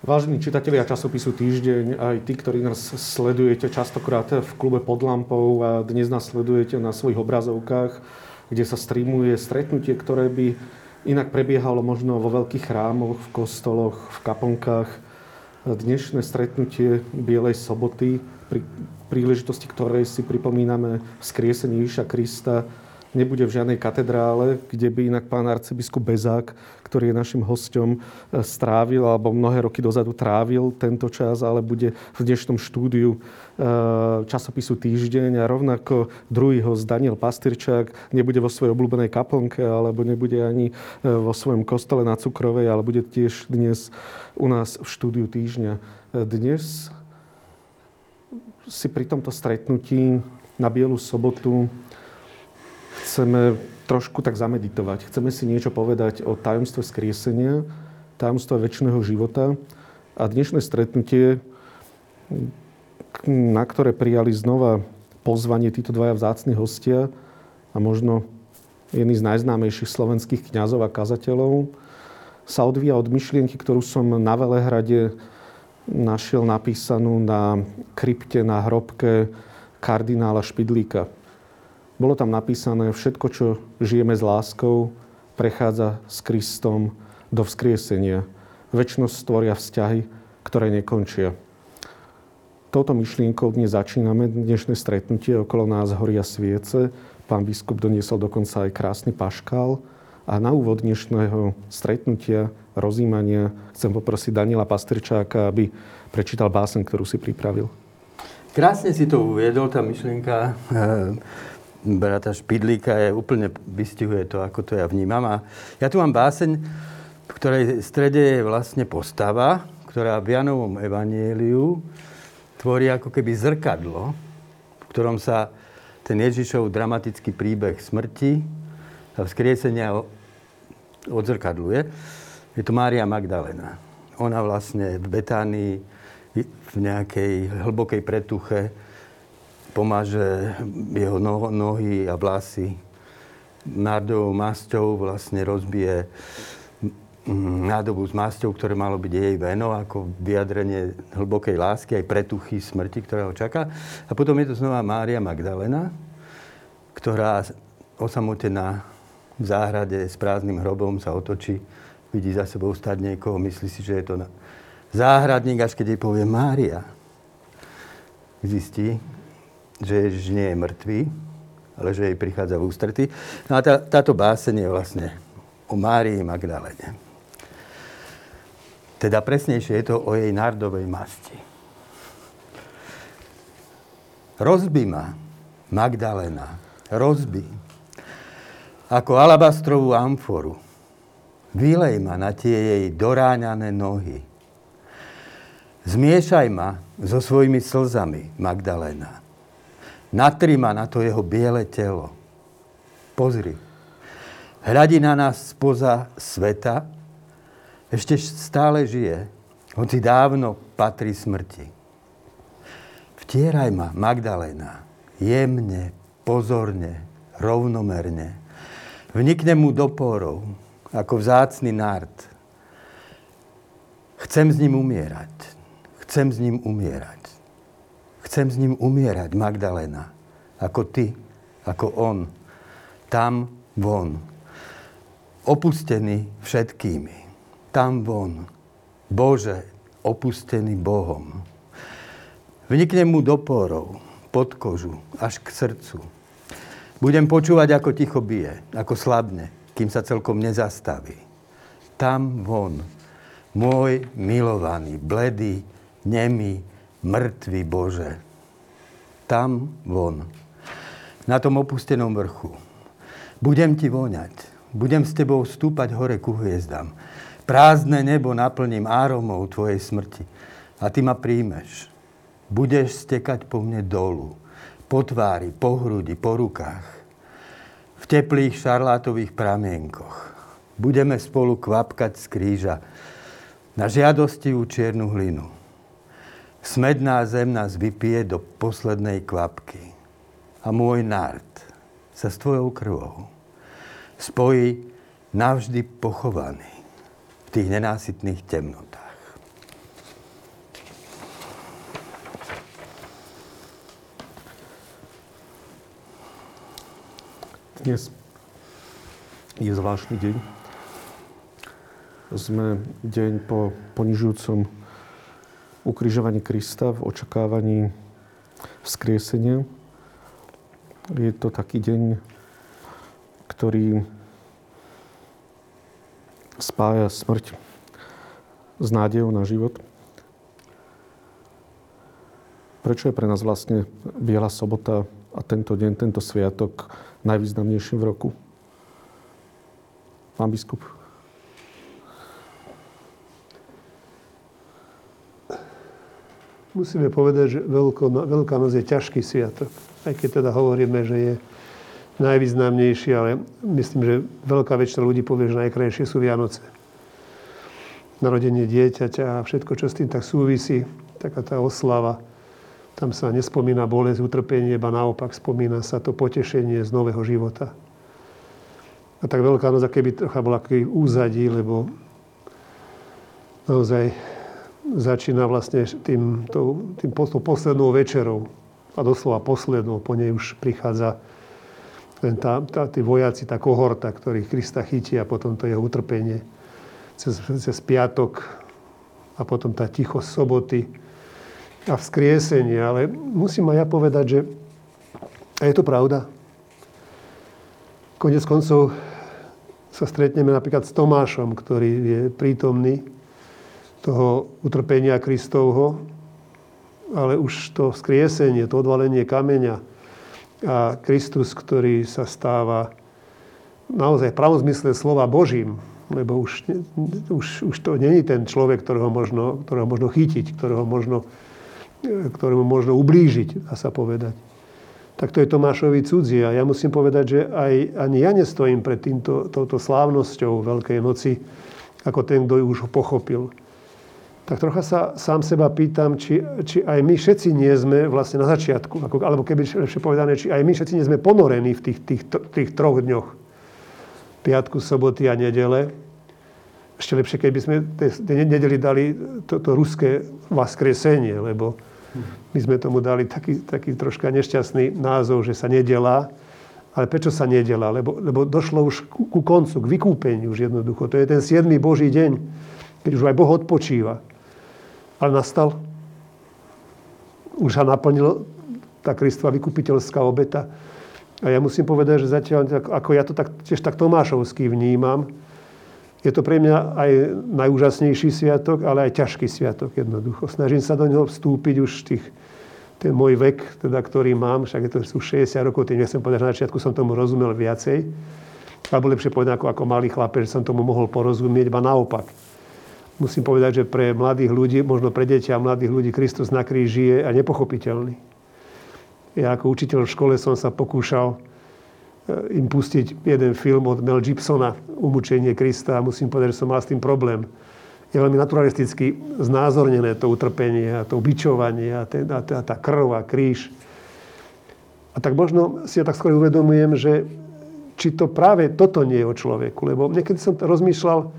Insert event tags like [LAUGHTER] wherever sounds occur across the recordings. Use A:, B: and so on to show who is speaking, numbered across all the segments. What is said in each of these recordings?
A: Vážení čitatelia časopisu Týždeň, aj tí, ktorí nás sledujete častokrát v klube pod lampou a dnes nás sledujete na svojich obrazovkách, kde sa streamuje stretnutie, ktoré by inak prebiehalo možno vo veľkých chrámoch, v kostoloch, v kaponkách. Dnešné stretnutie Bielej soboty, pri príležitosti ktorej si pripomíname vzkriesenie Ježiša Krista, nebude v žiadnej katedrále, kde by inak pán arcibiskup Bezák, ktorý je našim hostom, e, strávil alebo mnohé roky dozadu trávil tento čas, ale bude v dnešnom štúdiu e, časopisu Týždeň a rovnako druhý host Daniel Pastyrčák nebude vo svojej obľúbenej kaplnke alebo nebude ani e, vo svojom kostole na Cukrovej, ale bude tiež dnes u nás v štúdiu Týždňa. Dnes si pri tomto stretnutí na Bielu sobotu chceme trošku tak zameditovať. Chceme si niečo povedať o tajomstve skriesenia, tajomstve väčšného života. A dnešné stretnutie, na ktoré prijali znova pozvanie títo dvaja vzácni hostia a možno jedný z najznámejších slovenských kňazov a kazateľov, sa odvíja od myšlienky, ktorú som na Velehrade našiel napísanú na krypte, na hrobke kardinála Špidlíka. Bolo tam napísané, všetko, čo žijeme s láskou, prechádza s Kristom do vzkriesenia. Väčšnosť stvoria vzťahy, ktoré nekončia. Touto myšlienkou dnes začíname dnešné stretnutie. Okolo nás horia sviece. Pán biskup doniesol dokonca aj krásny paškál. A na úvod dnešného stretnutia, rozímania, chcem poprosiť Daniela Pastrčáka, aby prečítal básen, ktorú si pripravil.
B: Krásne si to uviedol, tá myšlienka brata Špidlíka je úplne vystihuje to, ako to ja vnímam. A ja tu mám báseň, v ktorej strede je vlastne postava, ktorá v Janovom evanieliu tvorí ako keby zrkadlo, v ktorom sa ten Ježišov dramatický príbeh smrti a vzkriesenia odzrkadluje. Je to Mária Magdalena. Ona vlastne v Betánii v nejakej hlbokej pretuche pomáže jeho nohy a vlasy nádobou masťou vlastne rozbije mm, nádobu s masťou, ktoré malo byť jej veno, ako vyjadrenie hlbokej lásky, aj pretuchy smrti, ktorá ho čaká. A potom je to znova Mária Magdalena, ktorá osamotená v záhrade s prázdnym hrobom sa otočí, vidí za sebou stať niekoho, myslí si, že je to záhradník, až keď jej povie Mária. Zistí, že Ježiš nie je mŕtvý, ale že jej prichádza v ústrety. No a tá, táto báseň je vlastne o Márii Magdalene. Teda presnejšie je to o jej nardovej masti. Rozby ma, Magdalena, rozby, ako alabastrovú amforu. Vylej ma na tie jej doráňané nohy. Zmiešaj ma so svojimi slzami, Magdalena. Natri na to jeho biele telo. Pozri. Hľadí na nás spoza sveta, ešte stále žije, hoci dávno patrí smrti. Vtieraj ma, Magdalena, jemne, pozorne, rovnomerne. Vnikne mu do porov, ako vzácný nart. Chcem s ním umierať. Chcem s ním umierať. Chcem s ním umierať, Magdalena. Ako ty, ako on. Tam von. Opustený všetkými. Tam von. Bože, opustený Bohom. Vnikne mu do porov, pod kožu, až k srdcu. Budem počúvať, ako ticho bije, ako slabne, kým sa celkom nezastaví. Tam von. Môj milovaný, bledý, nemý, mŕtvy Bože. Tam von, na tom opustenom vrchu. Budem ti voňať, budem s tebou stúpať hore ku hviezdam. Prázdne nebo naplním áromou tvojej smrti a ty ma príjmeš. Budeš stekať po mne dolu, po tvári, po hrudi, po rukách, v teplých šarlátových pramienkoch. Budeme spolu kvapkať z kríža na žiadostivú čiernu hlinu Smedná zem nás vypije do poslednej kvapky. A môj nárd sa s tvojou krvou spojí navždy pochovaný v tých nenásytných temnotách.
A: Dnes je zvláštny deň. Sme deň po ponižujúcom ukrižovaní Krista v očakávaní vzkriesenia. Je to taký deň, ktorý spája smrť s nádejou na život. Prečo je pre nás vlastne Biela sobota a tento deň, tento sviatok najvýznamnejším v roku? Pán biskup.
C: Musíme povedať, že Veľko, Veľká noc je ťažký sviatok. Aj keď teda hovoríme, že je najvýznamnejší, ale myslím, že veľká väčšina ľudí povie, že najkrajšie sú Vianoce. Narodenie dieťaťa a všetko, čo s tým tak súvisí, taká tá oslava tam sa nespomína bolesť, utrpenie, iba naopak spomína sa to potešenie z nového života. A tak Veľká noc, keby trocha bola aký úzadí, lebo naozaj začína vlastne tým, to, tým poslednou večerou. A doslova poslednou, po nej už prichádza ten, tá, tá, tí vojaci, tá kohorta, ktorých Krista chytí a potom to jeho utrpenie cez, cez piatok a potom tá ticho soboty a vzkriesenie. Ale musím aj ja povedať, že a je to pravda. Konec koncov sa stretneme napríklad s Tomášom, ktorý je prítomný toho utrpenia Kristovho, ale už to vzkriesenie, to odvalenie kameňa a Kristus, ktorý sa stáva naozaj v pravom zmysle slova Božím, lebo už, už, už to není ten človek, ktorého možno, ktorého možno chytiť, ktorého možno ktorému možno ublížiť, dá sa povedať. Tak to je Tomášovi cudzie. A ja musím povedať, že aj ani ja nestojím pred týmto, touto slávnosťou Veľkej noci, ako ten, kto ju už pochopil. Tak trocha sa sám seba pýtam, či, či aj my všetci nie sme vlastne na začiatku, ako, alebo keby lepšie povedané, či aj my všetci nie sme ponorení v tých, tých, tých troch dňoch. Piatku, soboty a nedele. Ešte lepšie, keby sme tej nedeli dali to, to ruské vaskresenie, lebo my sme tomu dali taký, taký troška nešťastný názov, že sa nedelá. Ale prečo sa nedelá? Lebo, lebo došlo už ku, ku koncu, k vykúpeniu už jednoducho. To je ten 7. Boží deň, keď už aj Boh odpočíva. Ale nastal. Už sa naplnilo tá Kristova vykupiteľská obeta. A ja musím povedať, že zatiaľ, ako ja to tak, tiež tak Tomášovský vnímam, je to pre mňa aj najúžasnejší sviatok, ale aj ťažký sviatok jednoducho. Snažím sa do neho vstúpiť už tých, ten môj vek, teda, ktorý mám, však je to sú 60 rokov, tým nechcem povedať, že na začiatku som tomu rozumel viacej. Alebo lepšie povedať ako, ako malý chlapec, že som tomu mohol porozumieť, iba naopak. Musím povedať, že pre mladých ľudí, možno pre deti a mladých ľudí, Kristus na kríži je a nepochopiteľný. Ja ako učiteľ v škole som sa pokúšal E, im pustiť jeden film od Mel Gibsona, Umúčenie Krista a musím povedať, že som mal s tým problém. Je veľmi naturalisticky znázornené to utrpenie a to bičovanie a, ten, a, tá, krv a kríž. A tak možno si ja tak skôr uvedomujem, že či to práve toto nie je o človeku. Lebo niekedy som rozmýšľal,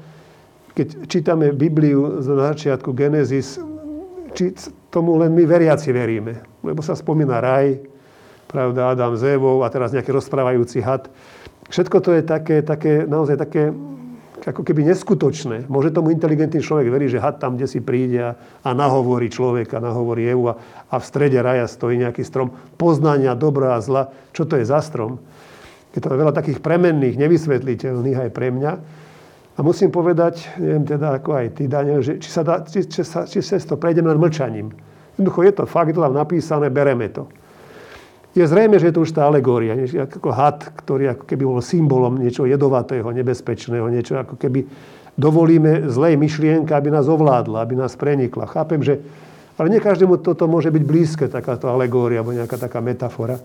C: keď čítame Bibliu na začiatku Genesis, či tomu len my veriaci veríme. Lebo sa spomína raj, pravda, Adam s Evou a teraz nejaký rozprávajúci had. Všetko to je také, také, naozaj také, ako keby neskutočné. Môže tomu inteligentný človek veriť, že had tam, kde si príde a, a nahovorí človeka, nahovorí Evu a, a v strede raja stojí nejaký strom poznania dobra a zla. Čo to je za strom? Je to veľa takých premenných, nevysvetliteľných aj pre mňa. A musím povedať, neviem teda ako aj ty, Daniel, že či sa, dá, či, či, sa, či sa to prejdeme len mlčaním. Jednoducho je to fakt, tam napísané, bereme to. Je zrejme, že je to už tá alegória, ako had, ktorý ako keby bol symbolom niečo jedovatého, nebezpečného, niečo ako keby dovolíme zlej myšlienke, aby nás ovládla, aby nás prenikla. Chápem, že... Ale nie každému toto môže byť blízke, takáto alegória alebo nejaká taká metafora.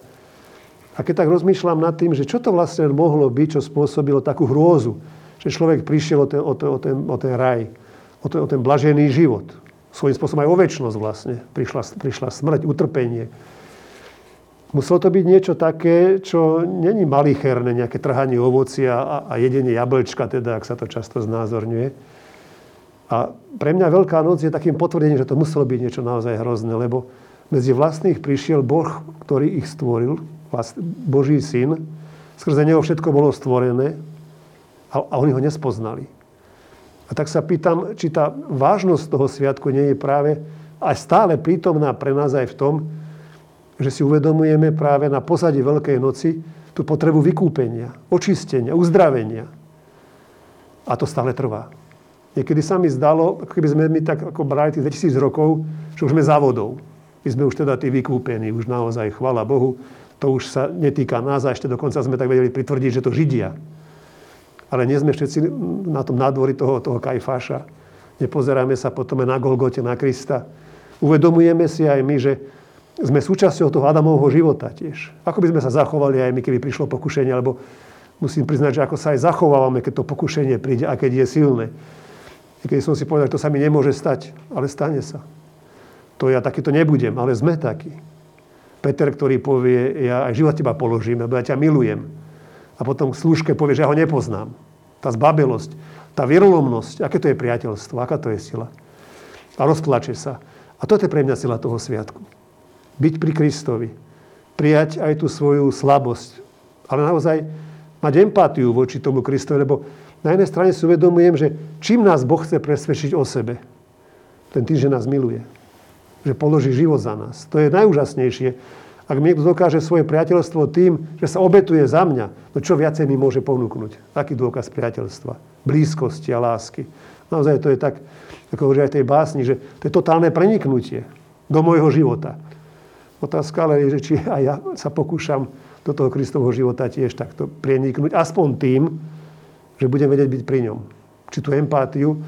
C: A keď tak rozmýšľam nad tým, že čo to vlastne mohlo byť, čo spôsobilo takú hrôzu, že človek prišiel o ten, o ten, o ten, o ten raj, o ten, o ten blažený život. Svojím spôsobom aj o väčšnosť vlastne. Prišla, prišla smrť, utrpenie Muselo to byť niečo také, čo není malicherné, nejaké trhanie ovocia a, a jedenie jablčka, teda, ak sa to často znázorňuje. A pre mňa Veľká noc je takým potvrdením, že to muselo byť niečo naozaj hrozné, lebo medzi vlastných prišiel Boh, ktorý ich stvoril, Boží syn, skrze neho všetko bolo stvorené a, a oni ho nespoznali. A tak sa pýtam, či tá vážnosť toho sviatku nie je práve aj stále prítomná pre nás aj v tom, že si uvedomujeme práve na pozadí Veľkej noci tú potrebu vykúpenia, očistenia, uzdravenia. A to stále trvá. Niekedy sa mi zdalo, ako keby sme my tak ako brali tých 2000 rokov, že už sme závodov. My sme už teda tí vykúpení, už naozaj, chvala Bohu, to už sa netýka nás a ešte dokonca sme tak vedeli pritvrdiť, že to Židia. Ale nie sme všetci na tom nádvorí toho, toho Kajfáša. Nepozeráme sa potom na Golgote, na Krista. Uvedomujeme si aj my, že sme súčasťou toho Adamovho života tiež. Ako by sme sa zachovali aj my, keby prišlo pokušenie, alebo musím priznať, že ako sa aj zachovávame, keď to pokušenie príde a keď je silné. Keď som si povedal, že to sa mi nemôže stať, ale stane sa. To ja takýto nebudem, ale sme takí. Peter, ktorý povie, ja aj život teba položím, lebo ja ťa milujem. A potom k služke povie, že ja ho nepoznám. Tá zbabelosť, tá vierolomnosť, aké to je priateľstvo, aká to je sila. A rozplače sa. A to je pre mňa sila toho sviatku. Byť pri Kristovi. Prijať aj tú svoju slabosť. Ale naozaj mať empatiu voči tomu Kristovi, lebo na jednej strane si uvedomujem, že čím nás Boh chce presvedčiť o sebe, ten tým, že nás miluje. Že položí život za nás. To je najúžasnejšie. Ak mi niekto dokáže svoje priateľstvo tým, že sa obetuje za mňa, no čo viacej mi môže ponúknuť? Taký dôkaz priateľstva, blízkosti a lásky. Naozaj to je tak, ako hovorí aj tej básni, že to je totálne preniknutie do môjho života. Otázka ale je, že či aj ja sa pokúšam do toho Kristovho života tiež takto preniknúť, aspoň tým, že budem vedieť byť pri ňom. Či tú empátiu.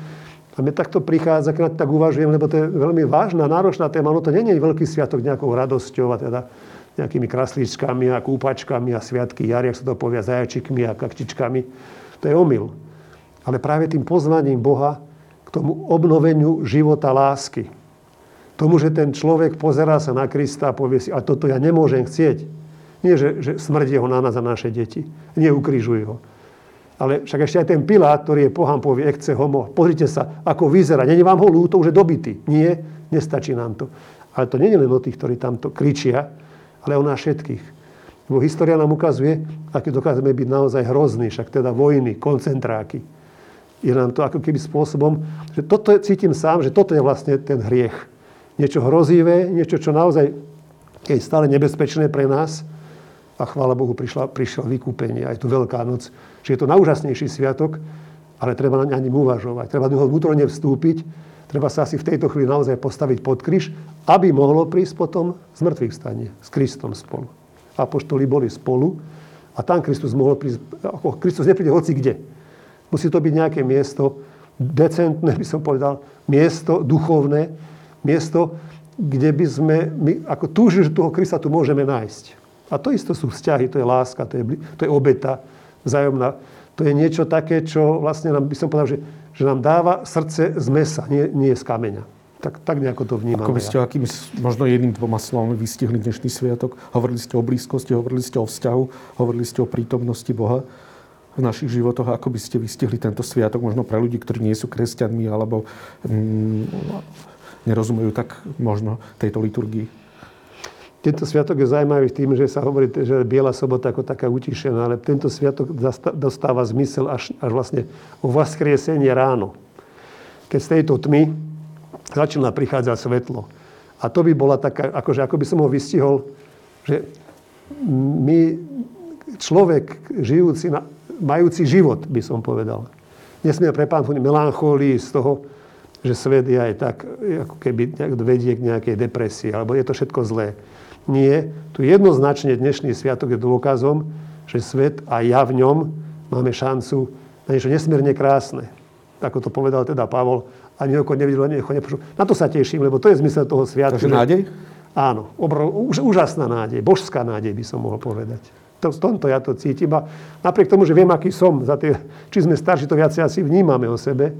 C: A mne takto prichádza, keď tak uvažujem, lebo to je veľmi vážna, náročná téma. No to nie je veľký sviatok nejakou radosťou a teda nejakými kraslíčkami a kúpačkami a sviatky jar, jak sa to povie, zajačikmi a kaktičkami. To je omyl. Ale práve tým pozvaním Boha k tomu obnoveniu života lásky. Tomu, že ten človek pozerá sa na Krista a povie si, a toto ja nemôžem chcieť. Nie, že, že smrdí ho na nás a naše deti. Nie ukrižuj ho. Ale však ešte aj ten Pilát, ktorý je pohán, povie, ekce homo. Pozrite sa, ako vyzerá. Není vám ho ľúto, už je dobitý. Nie, nestačí nám to. Ale to nie je len o tých, ktorí tamto kričia, ale o nás všetkých. Lebo história nám ukazuje, aký dokážeme byť naozaj hrozní, však teda vojny, koncentráky. Je nám to ako keby spôsobom, že toto cítim sám, že toto je vlastne ten hriech. Niečo hrozivé, niečo, čo naozaj je stále nebezpečné pre nás. A chvála Bohu, prišla, prišlo vykúpenie, aj tu Veľká noc. Že je to najúžasnejší sviatok, ale treba na ním uvažovať. Treba do neho vnútorne vstúpiť. Treba sa asi v tejto chvíli naozaj postaviť pod kryž aby mohlo prísť potom z mŕtvych stane s Kristom spolu. Apoštoli boli spolu a tam Kristus mohol prísť, ako Kristus nepríde hoci kde. Musí to byť nejaké miesto, decentné [LAUGHS] by som povedal, miesto duchovné, miesto, kde by sme, my ako túži, že toho Krista tu môžeme nájsť. A to isto sú vzťahy, to je láska, to je, to je obeta vzájomná. To je niečo také, čo vlastne nám, by som povedal, že, že nám dáva srdce z mesa, nie, nie z kameňa. Tak, tak nejako to vnímam.
A: Ako by ste, akým, možno jedným, dvoma slovami vystihli dnešný sviatok? Hovorili ste o blízkosti, hovorili ste o vzťahu, hovorili ste o prítomnosti Boha v našich životoch. Ako by ste vystihli tento sviatok možno pre ľudí, ktorí nie sú kresťanmi alebo mm, nerozumejú tak možno tejto liturgii?
C: Tento sviatok je zaujímavý tým, že sa hovorí, že Biela sobota ako taká utišená, ale tento sviatok dostáva zmysel až, až vlastne o vaskriesenie ráno. Keď z tejto tmy začína prichádzať svetlo. A to by bola taká, akože ako by som ho vystihol, že my, človek žijúci, majúci život, by som povedal, nesmie prepánuť melancholii z toho, že svet je aj tak, ako keby vedie k nejakej depresii, alebo je to všetko zlé. Nie. Tu jednoznačne dnešný sviatok je dôkazom, že svet a ja v ňom máme šancu na niečo nesmierne krásne. Ako to povedal teda Pavol, ani oko nevidel, ani echo nepočul. Na to sa teším, lebo to je zmysel toho sviatku.
A: Takže nádej?
C: Áno, obrov, už, úžasná nádej, božská nádej by som mohol povedať. To, v tomto ja to cítim a napriek tomu, že viem, aký som, za tie, či sme starší, to viacej asi vnímame o sebe,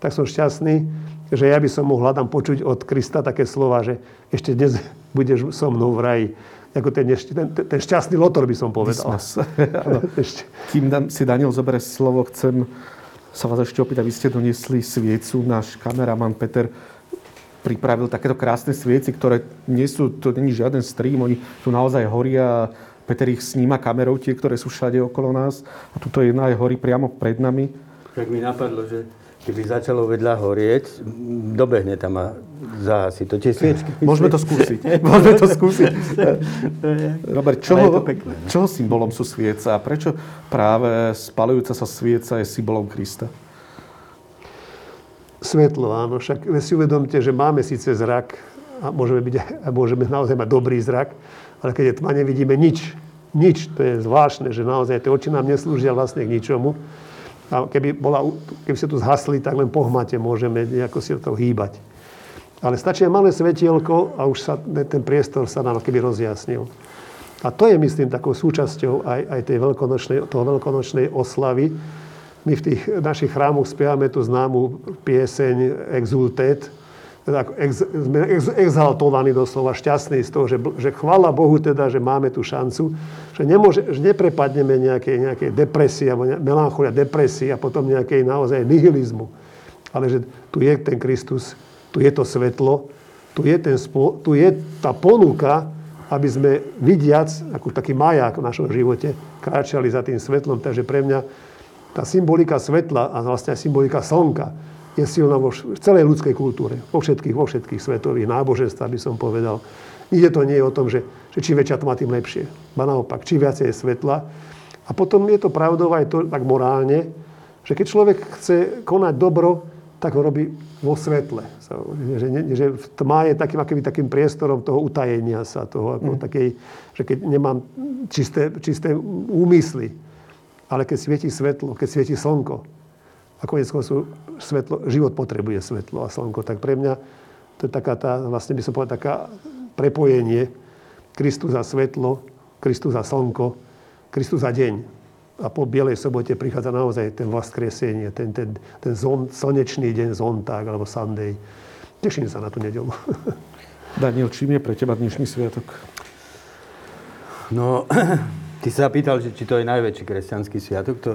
C: tak som šťastný, že ja by som mohol hľadám počuť od Krista také slova, že ešte dnes budeš so mnou v raji. Ako ten, ten, ten šťastný lotor by som povedal. [LAUGHS]
A: Kým si Daniel zoberie slovo, chcem sa vás ešte opýtať, vy ste doniesli sviecu, náš kameraman Peter pripravil takéto krásne svieci, ktoré nie sú, to není žiaden stream, oni tu naozaj horia Peter ich sníma kamerou, tie, ktoré sú všade okolo nás. A tuto jedna je horí priamo pred nami.
B: Tak mi napadlo, že keby začalo vedľa horieť, dobehne tam a zahasí to tie sviečky. [LAUGHS]
A: Môžeme to skúsiť. [LAUGHS] Môžeme to skúsiť. [LAUGHS] Robert, čoho, no. čoho symbolom sú svieca a prečo práve spalujúca sa svieca je symbolom Krista?
C: Svetlo, áno. Však si uvedomte, že máme síce zrak a môžeme, byť, a môžeme naozaj mať dobrý zrak, ale keď je tma, nevidíme nič. Nič. To je zvláštne, že naozaj tie oči nám neslúžia vlastne k ničomu. A keby, bola, keby sa tu zhasli, tak len po hmate môžeme nejako si to hýbať. Ale stačí malé svetielko a už sa, ten priestor sa nám keby rozjasnil. A to je, myslím, takou súčasťou aj, aj tej veľkonočnej, toho veľkonočnej oslavy. My v tých našich chrámoch spievame tú známu pieseň Exultet, teda ex, sme ex, exaltovaní doslova, šťastní z toho, že, že chvála Bohu teda, že máme tú šancu, že, nemôže, že neprepadneme nejakej, nejakej depresii, alebo melancholia depresii a potom nejakej naozaj nihilizmu. Ale že tu je ten Kristus, tu je to svetlo, tu je, ten, tu je tá ponuka, aby sme vidiac, ako taký maják v našom živote, kráčali za tým svetlom. Takže pre mňa tá symbolika svetla a vlastne aj symbolika slnka je silná vo celej ľudskej kultúre, vo všetkých, vo všetkých svetových náboženstvách, by som povedal. Ide to nie je o tom, že, že čím väčšia tma, tým lepšie. Ba naopak, čím viacej je svetla. A potom je to pravdou aj to tak morálne, že keď človek chce konať dobro, tak ho robí vo svetle. Že, že tma je takým, akýby, takým priestorom toho utajenia sa, toho, ako mm. takej, že keď nemám čisté, čisté úmysly, ale keď svieti svetlo, keď svieti slnko, a konec koncov svetlo, život potrebuje svetlo a slnko. Tak pre mňa to je taká tá, vlastne by som povedal, taká prepojenie Kristus za svetlo, Kristus za slnko, Kristus za deň. A po Bielej sobote prichádza naozaj ten vaskresenie, ten, ten, ten zon, slnečný deň, zonták alebo Sunday. Teším sa na tú nedelu. [LAUGHS]
A: Daniel, čím je pre teba dnešný sviatok?
B: No, [CLEARS THROAT] ty sa pýtal, že či to je najväčší kresťanský sviatok. To,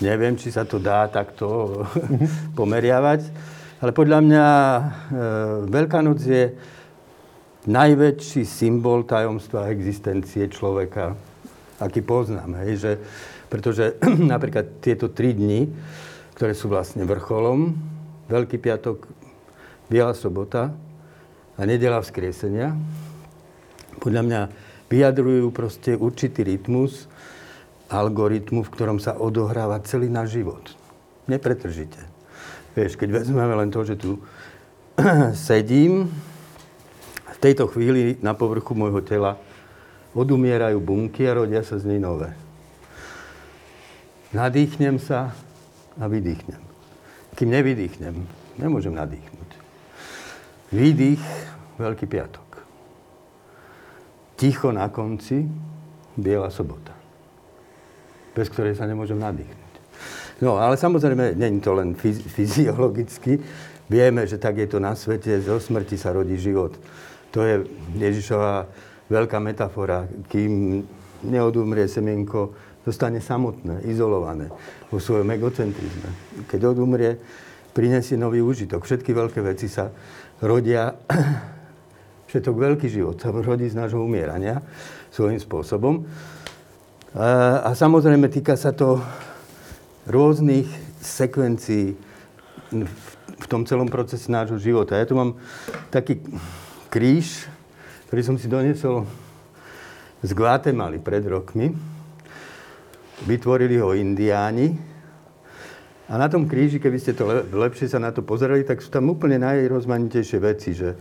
B: Neviem, či sa to dá takto [LAUGHS] pomeriavať, ale podľa mňa e, Veľká noc je najväčší symbol tajomstva existencie človeka, aký poznám. Hej, že, pretože [CLEARS THROAT] napríklad tieto tri dni, ktoré sú vlastne vrcholom, Veľký piatok, Biela sobota a nedela vzkriesenia, podľa mňa vyjadrujú proste určitý rytmus, algoritmu, v ktorom sa odohráva celý náš život. Nepretržite. Vieš, keď vezmeme len to, že tu [CLEARS THROAT] sedím, v tejto chvíli na povrchu môjho tela odumierajú bunky a rodia sa z nej nové. Nadýchnem sa a vydýchnem. Kým nevydýchnem, nemôžem nadýchnuť. Výdych, Veľký piatok. Ticho na konci, Biela sobota bez ktorej sa nemôžem nadýchnuť. No, ale samozrejme, je to len fyziologicky. Vieme, že tak je to na svete, zo smrti sa rodí život. To je Ježišová veľká metafora. Kým neodumrie semienko, zostane samotné, izolované vo svojom egocentrizme. Keď odumrie, prinesie nový úžitok. Všetky veľké veci sa rodia, [CLEARS THROAT] všetok veľký život sa rodí z nášho umierania svojím spôsobom. A, samozrejme týka sa to rôznych sekvencií v, tom celom procese nášho života. Ja tu mám taký kríž, ktorý som si doniesol z Guatemaly pred rokmi. Vytvorili ho indiáni. A na tom kríži, keby ste to lepšie sa na to pozerali, tak sú tam úplne najrozmanitejšie veci, že e,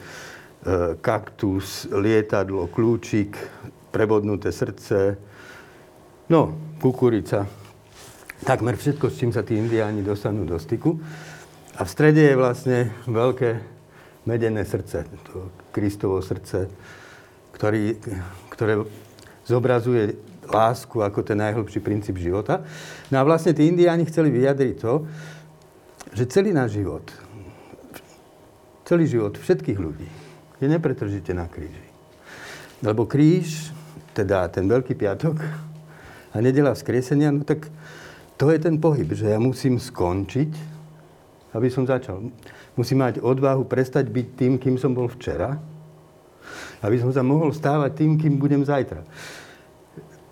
B: kaktus, lietadlo, kľúčik, prebodnuté srdce, No, kukurica. Takmer všetko, s čím sa tí indiáni dostanú do styku. A v strede je vlastne veľké medené srdce, to Kristovo srdce, ktorý, ktoré zobrazuje lásku ako ten najhlbší princíp života. No a vlastne tí indiáni chceli vyjadriť to, že celý náš život, celý život všetkých ľudí je nepretržite na kríži. Lebo kríž, teda ten Veľký piatok, a nedela vzkriesenia, no tak to je ten pohyb, že ja musím skončiť, aby som začal. Musím mať odvahu prestať byť tým, kým som bol včera, aby som sa mohol stávať tým, kým budem zajtra.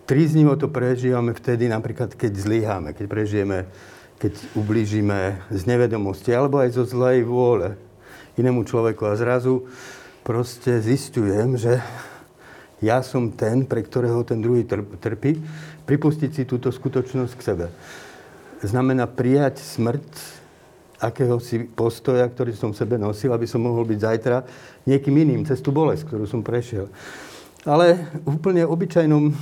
B: tríznivo to prežívame vtedy, napríklad keď zlyháme, keď prežijeme, keď ublížime z nevedomosti, alebo aj zo zlej vôle inému človeku. A zrazu proste zistujem, že ja som ten, pre ktorého ten druhý trpí, pripustiť si túto skutočnosť k sebe. Znamená prijať smrť akéhosi postoja, ktorý som v sebe nosil, aby som mohol byť zajtra niekým iným, cez tú bolesť, ktorú som prešiel. Ale v úplne obyčajnom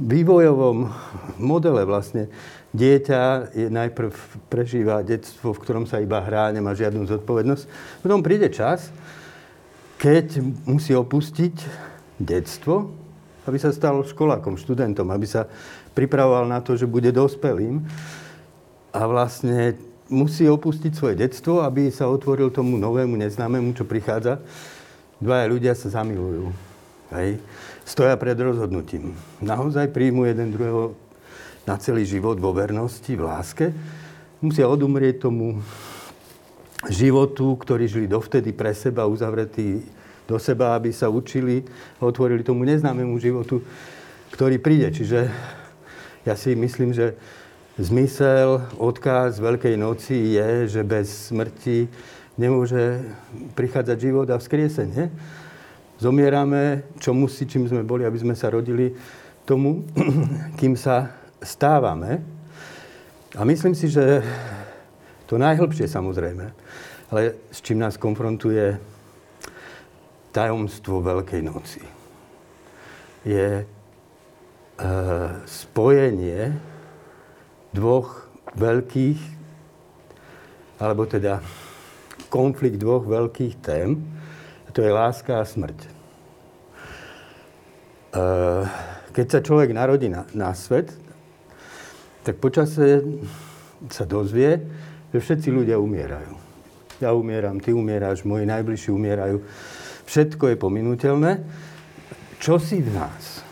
B: vývojovom modele vlastne dieťa je najprv prežíva detstvo, v ktorom sa iba hrá, nemá žiadnu zodpovednosť. Potom príde čas, keď musí opustiť detstvo, aby sa stal školákom, študentom, aby sa pripravoval na to, že bude dospelým a vlastne musí opustiť svoje detstvo, aby sa otvoril tomu novému, neznámemu, čo prichádza. Dvaja ľudia sa zamilujú. Hej. Stoja pred rozhodnutím. Naozaj príjmu jeden druhého na celý život vo vernosti, v láske. Musia odumrieť tomu životu, ktorý žili dovtedy pre seba, uzavretí do seba, aby sa učili otvorili tomu neznámemu životu, ktorý príde. Čiže ja si myslím, že zmysel, odkaz Veľkej noci je, že bez smrti nemôže prichádzať život a vzkriesenie. Zomierame, čo musí, čím sme boli, aby sme sa rodili tomu, [CLEARS THROAT] kým sa stávame. A myslím si, že to najhlbšie samozrejme, ale s čím nás konfrontuje tajomstvo Veľkej noci. Je e, spojenie dvoch veľkých, alebo teda konflikt dvoch veľkých tém, to je láska a smrť. E, keď sa človek narodí na, na svet, tak počase sa dozvie, že všetci ľudia umierajú. Ja umieram, ty umieráš, moji najbližší umierajú všetko je pominuteľné. Čo si v nás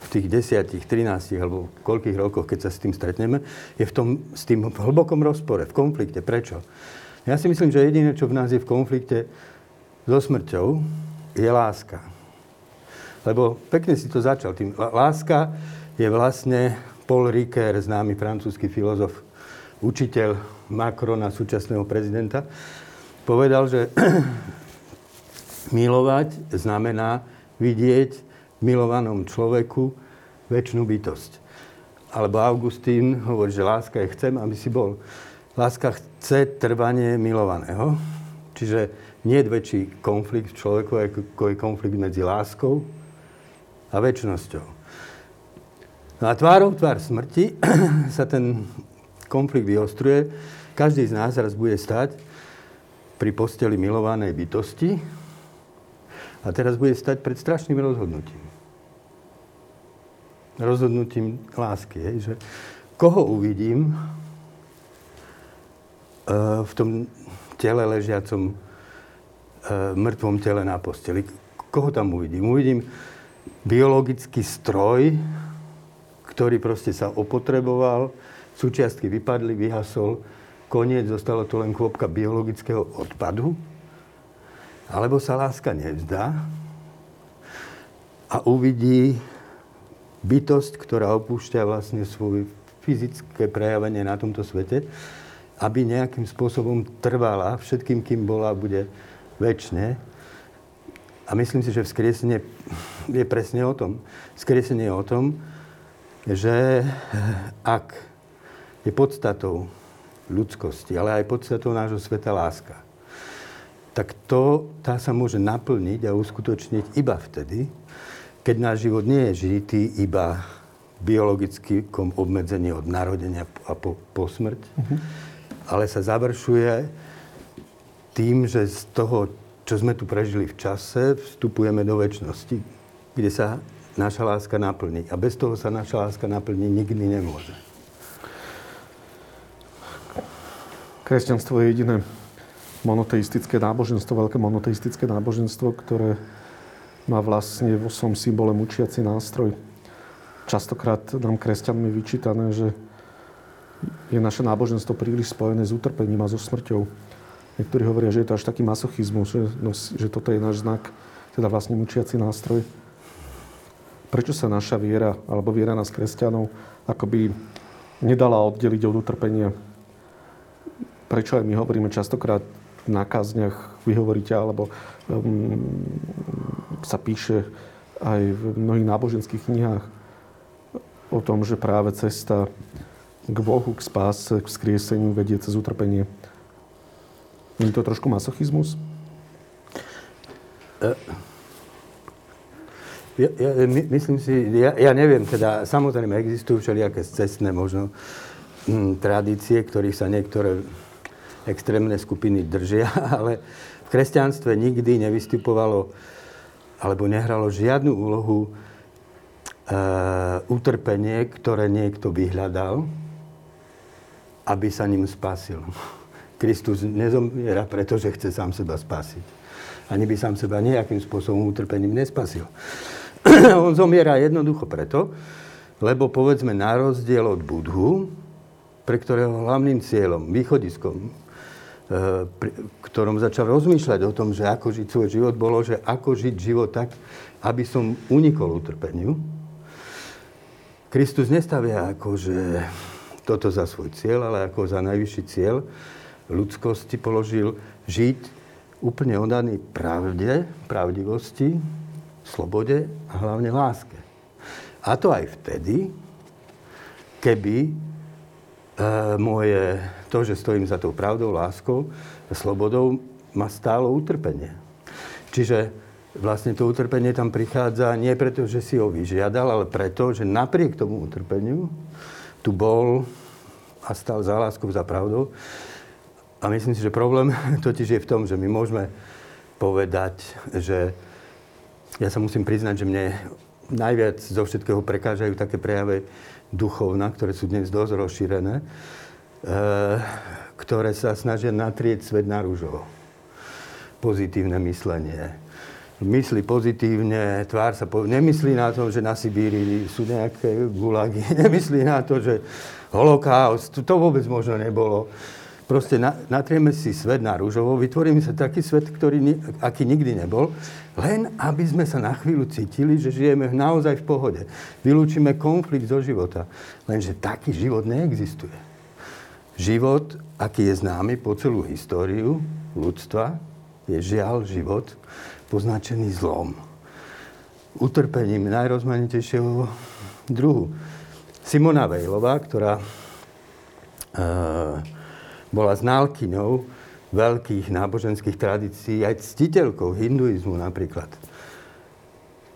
B: v tých 10, 13 alebo koľkých rokoch, keď sa s tým stretneme, je v tom, s tým v hlbokom rozpore, v konflikte. Prečo? Ja si myslím, že jediné, čo v nás je v konflikte so smrťou, je láska. Lebo pekne si to začal. Tým, láska je vlastne Paul Ricoeur, známy francúzsky filozof, učiteľ Macrona, súčasného prezidenta, povedal, že [CLEARS THROAT] Milovať znamená vidieť v milovanom človeku väčšinu bytosť. Alebo Augustín hovorí, že láska je chcem, aby si bol. Láska chce trvanie milovaného. Čiže nie je väčší konflikt v človeku, ako je konflikt medzi láskou a väčšnosťou. No a tvárou tvár smrti [CLEARS THROAT] sa ten konflikt vyostruje. Každý z nás raz bude stať pri posteli milovanej bytosti, a teraz bude stať pred strašným rozhodnutím. Rozhodnutím lásky. Je, že koho uvidím uh, v tom tele ležiacom, uh, mŕtvom tele na posteli. Koho tam uvidím? Uvidím biologický stroj, ktorý proste sa opotreboval, súčiastky vypadli, vyhasol, koniec, zostalo to len kôpka biologického odpadu, alebo sa láska nevzdá a uvidí bytosť, ktorá opúšťa vlastne svoje fyzické prejavenie na tomto svete, aby nejakým spôsobom trvala všetkým, kým bola, bude väčšine. A myslím si, že vzkriesenie je presne o tom. Vzkriesenie je o tom, že ak je podstatou ľudskosti, ale aj podstatou nášho sveta láska, tak to, tá sa môže naplniť a uskutočniť iba vtedy, keď náš život nie je žitý iba biologickom obmedzení od narodenia a po, po smrť, uh-huh. ale sa završuje tým, že z toho, čo sme tu prežili v čase, vstupujeme do väčšnosti, kde sa naša láska naplní. A bez toho sa naša láska naplní nikdy nemôže.
A: Kresťanstvo je jediné monoteistické náboženstvo, veľké monoteistické náboženstvo, ktoré má vlastne vo svojom symbole mučiaci nástroj. Častokrát nám kresťanmi vyčítané, že je naše náboženstvo príliš spojené s utrpením a so smrťou. Niektorí hovoria, že je to až taký masochizmus, že, no, že toto je náš znak, teda vlastne mučiaci nástroj. prečo sa naša viera, alebo viera nás kresťanov, akoby nedala oddeliť od utrpenia. Prečo aj my hovoríme častokrát na kázniach, vy alebo um, sa píše aj v mnohých náboženských knihách o tom, že práve cesta k Bohu, k spáse, k skrieseniu vedie cez utrpenie. Nie je to trošku masochizmus?
B: Uh. Ja, ja, my, myslím si, ja, ja neviem, teda samozrejme existujú všelijaké cestné možno m, tradície, ktorých sa niektoré extrémne skupiny držia, [LAUGHS] ale v kresťanstve nikdy nevystupovalo alebo nehralo žiadnu úlohu e, utrpenie, ktoré niekto vyhľadal, aby sa ním spasil. [LAUGHS] Kristus nezomiera, pretože chce sám seba spasiť. Ani by sám seba nejakým spôsobom utrpením nespasil. [CLEARS THROAT] On zomiera jednoducho preto, lebo povedzme na rozdiel od Budhu, pre ktorého hlavným cieľom, východiskom, ktorom začal rozmýšľať o tom, že ako žiť svoj život, bolo, že ako žiť život tak, aby som unikol utrpeniu. Kristus nestavia ako, že toto za svoj cieľ, ale ako za najvyšší cieľ ľudskosti položil žiť úplne oddaný pravde, pravdivosti, slobode a hlavne láske. A to aj vtedy, keby e, moje, to, že stojím za tou pravdou, láskou slobodou, ma stálo utrpenie. Čiže vlastne to utrpenie tam prichádza nie preto, že si ho vyžiadal, ale preto, že napriek tomu utrpeniu tu bol a stal za láskou, za pravdou. A myslím si, že problém [LAUGHS] totiž je v tom, že my môžeme povedať, že ja sa musím priznať, že mne najviac zo všetkého prekážajú také prejavy duchovna, ktoré sú dnes dosť rozšírené, ktoré sa snažia natrieť svet na rúžovo. Pozitívne myslenie. Myslí pozitívne, tvár sa... Po... Nemyslí na to, že na Sibíri sú nejaké gulagy. [LAUGHS] Nemyslí na to, že holokaust, to vôbec možno nebolo proste natrieme si svet na rúžovo, vytvoríme sa taký svet, ktorý, aký nikdy nebol, len aby sme sa na chvíľu cítili, že žijeme naozaj v pohode. Vylúčime konflikt zo života. Lenže taký život neexistuje. Život, aký je známy po celú históriu ľudstva, je žiaľ život poznačený zlom. Utrpením najrozmanitejšieho druhu. Simona Vejlová, ktorá uh, bola znalkyňou veľkých náboženských tradícií, aj ctiteľkou hinduizmu napríklad.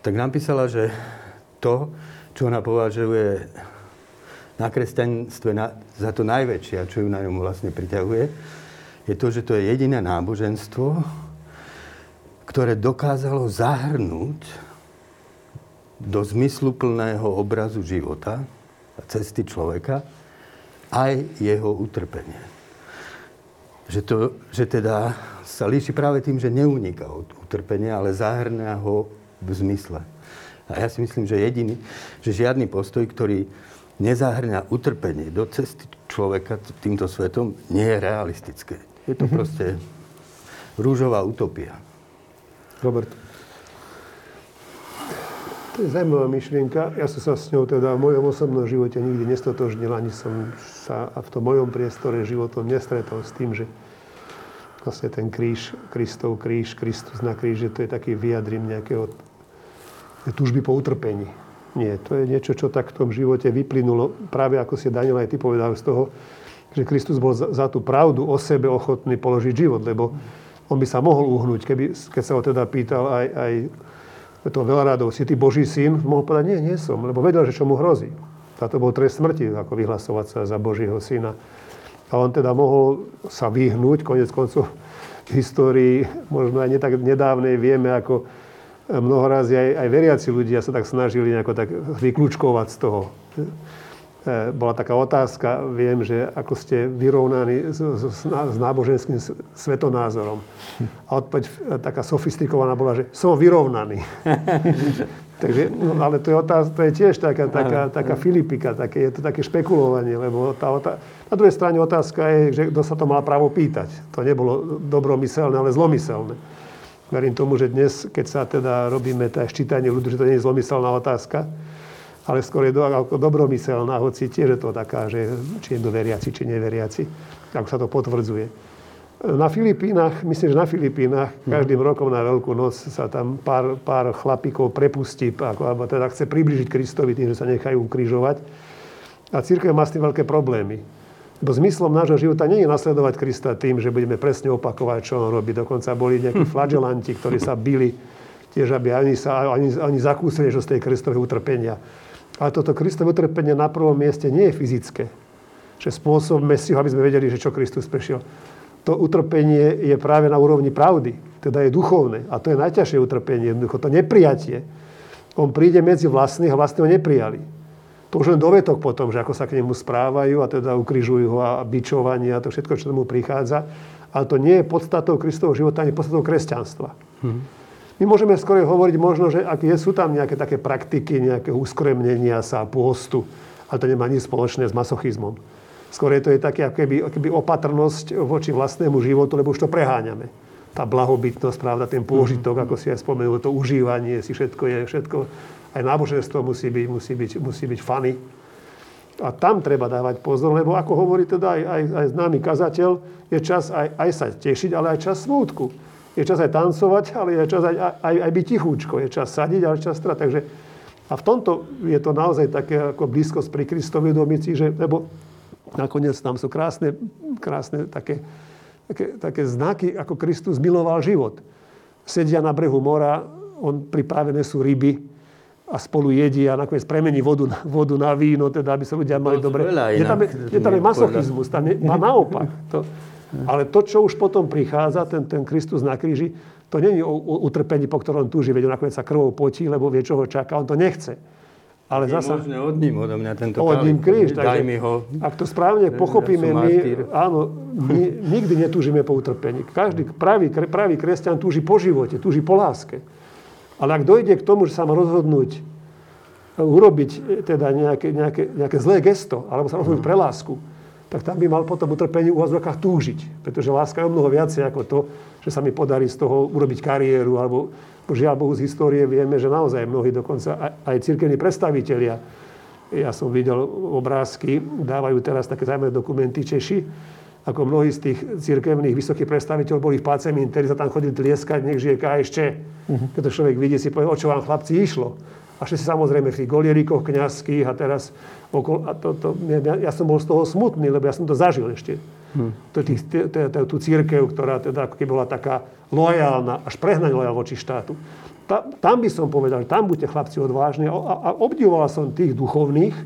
B: Tak napísala, že to, čo ona považuje na kresťanstve za to najväčšie a čo ju na ňom vlastne priťahuje, je to, že to je jediné náboženstvo, ktoré dokázalo zahrnúť do zmysluplného obrazu života a cesty človeka aj jeho utrpenie že, to, že teda sa líši práve tým, že neuniká od utrpenia, ale zahrňa ho v zmysle. A ja si myslím, že jediný, že žiadny postoj, ktorý nezahrňa utrpenie do cesty človeka týmto svetom, nie je realistické. Je to mm-hmm. proste rúžová utopia.
A: Robert.
C: To je zaujímavá myšlienka. Ja som sa s ňou teda v mojom osobnom živote nikdy nestotožnil, ani som sa v tom mojom priestore životom nestretol s tým, že vlastne ten kríž, Kristov kríž, Kristus na kríže, to je taký vyjadrím nejakého túžby po utrpení. Nie, to je niečo, čo tak v tom živote vyplynulo, práve ako si Daniel aj ty povedal z toho, že Kristus bol za, za tú pravdu o sebe ochotný položiť život, lebo on by sa mohol uhnúť, keby, keď sa ho teda pýtal aj, aj to veľrádov, si ty Boží syn, mohol povedať, nie, nie som, lebo vedel, že čo mu hrozí. A to bol trest smrti, ako vyhlasovať sa za Božího syna. A on teda mohol sa vyhnúť, konec koncov v histórii, možno aj netak nedávnej, vieme, ako mnohorazí aj, aj veriaci ľudia sa tak snažili nejako tak vyklúčkovať z toho. E, bola taká otázka, viem, že ako ste vyrovnaní s, s, s náboženským svetonázorom. A odpoveď e, taká sofistikovaná bola, že som vyrovnaný. [LAUGHS] Takže, no, ale to je, otáz, to je tiež taká, taká, taká filipika, také, je to také špekulovanie, lebo tá otá... na druhej strane otázka je, že kto sa to mal právo pýtať. To nebolo dobromyselné, ale zlomyselné. Verím tomu, že dnes, keď sa teda robíme tá ščítanie ľudí, že to nie je zlomyselná otázka, ale skôr je do, ako dobromyselná, hoci tiež je to taká, že či je to veriaci, či neveriaci, ako sa to potvrdzuje. Na Filipínach, myslím, že na Filipínach každým rokom na Veľkú noc sa tam pár, pár chlapíkov prepustí, ako, alebo teda chce približiť Kristovi tým, že sa nechajú ukrižovať. A církev má s tým veľké problémy. Lebo zmyslom nášho života nie je nasledovať Krista tým, že budeme presne opakovať, čo on robí. Dokonca boli nejakí [LAUGHS] flagelanti, ktorí sa bili tiež, aby ani, sa, ani, ani zakúsili že z tej Kristovej utrpenia. Ale toto Kristové utrpenie na prvom mieste nie je fyzické. Že spôsobme si ho, aby sme vedeli, že čo Kristus prešiel. To utrpenie je práve na úrovni pravdy. Teda je duchovné. A to je najťažšie utrpenie. Jednoducho to neprijatie. On príde medzi vlastných a vlastne ho neprijali. To už len dovetok potom, že ako sa k nemu správajú a teda ukrižujú ho a bičovanie a to všetko, čo tomu prichádza. Ale to nie je podstatou Kristovho života, ani podstatou kresťanstva. Hmm. My môžeme skôr hovoriť možno, že ak je, sú tam nejaké také praktiky, nejaké uskremnenia sa, pôstu, ale to nemá nič spoločné s masochizmom. Skôr je to je také akoby, akoby opatrnosť voči vlastnému životu, lebo už to preháňame. Tá blahobytnosť, pravda, ten pôžitok, mm-hmm. ako si aj spomenul, to užívanie si všetko je, všetko, aj náboženstvo musí byť, musí byť, musí byť fany. A tam treba dávať pozor, lebo ako hovorí teda aj, aj, aj známy kazateľ, je čas aj, aj sa tešiť, ale aj čas smútku je čas aj tancovať, ale je čas aj, aj, aj byť tichúčko. Je čas sadiť, ale čas strať. Takže, a v tomto je to naozaj také ako blízkosť pri Kristovi domici, že, lebo nakoniec tam sú krásne, krásne také, také, také znaky, ako Kristus miloval život. Sedia na brehu mora, on pripravené sú ryby a spolu jedia a nakoniec premení vodu na, vodu na víno, teda aby sa ľudia mali dobre. Je tam, je, tam je masochizmus, tam je, má naopak. To, ale to, čo už potom prichádza, ten, ten Kristus na kríži, to je o, o utrpení, po ktorom túži, veď on nakoniec sa krvou potí, lebo vie, čo ho čaká. On to nechce.
B: Ale je zasa... možné od ním, odo mňa tento
C: Od ním kríž. Daj mi ho. Ak to správne pochopíme, my, áno, my nikdy netúžime po utrpení. Každý pravý, pravý kresťan túži po živote, túži po láske. Ale ak dojde k tomu, že sa má rozhodnúť urobiť teda nejaké, nejaké, nejaké zlé gesto, alebo sa rozhodnúť pre lásku, tak tam by mal potom utrpení u úvodzovkách túžiť. Pretože láska je o mnoho viacej ako to, že sa mi podarí z toho urobiť kariéru, alebo žiaľ Bohu z histórie vieme, že naozaj mnohí dokonca aj, aj církevní predstavitelia, ja som videl obrázky, dávajú teraz také zaujímavé dokumenty Češi, ako mnohí z tých církevných vysokých predstaviteľov boli v pácemi, ktorí sa tam chodili tlieskať, nech žije KSČ. Uh-huh. Keď to človek vidí, si povie, o čo vám chlapci išlo. A všetci samozrejme v tých golierikoch kniazských a teraz okolo, a to, to, ja, ja, som bol z toho smutný, lebo ja som to zažil ešte. Hmm. To to, tú církev, ktorá teda ako keby bola taká lojálna, až prehnane lojálna voči štátu. Ta, tam by som povedal, že tam buďte chlapci odvážni. A, a obdivoval som tých duchovných,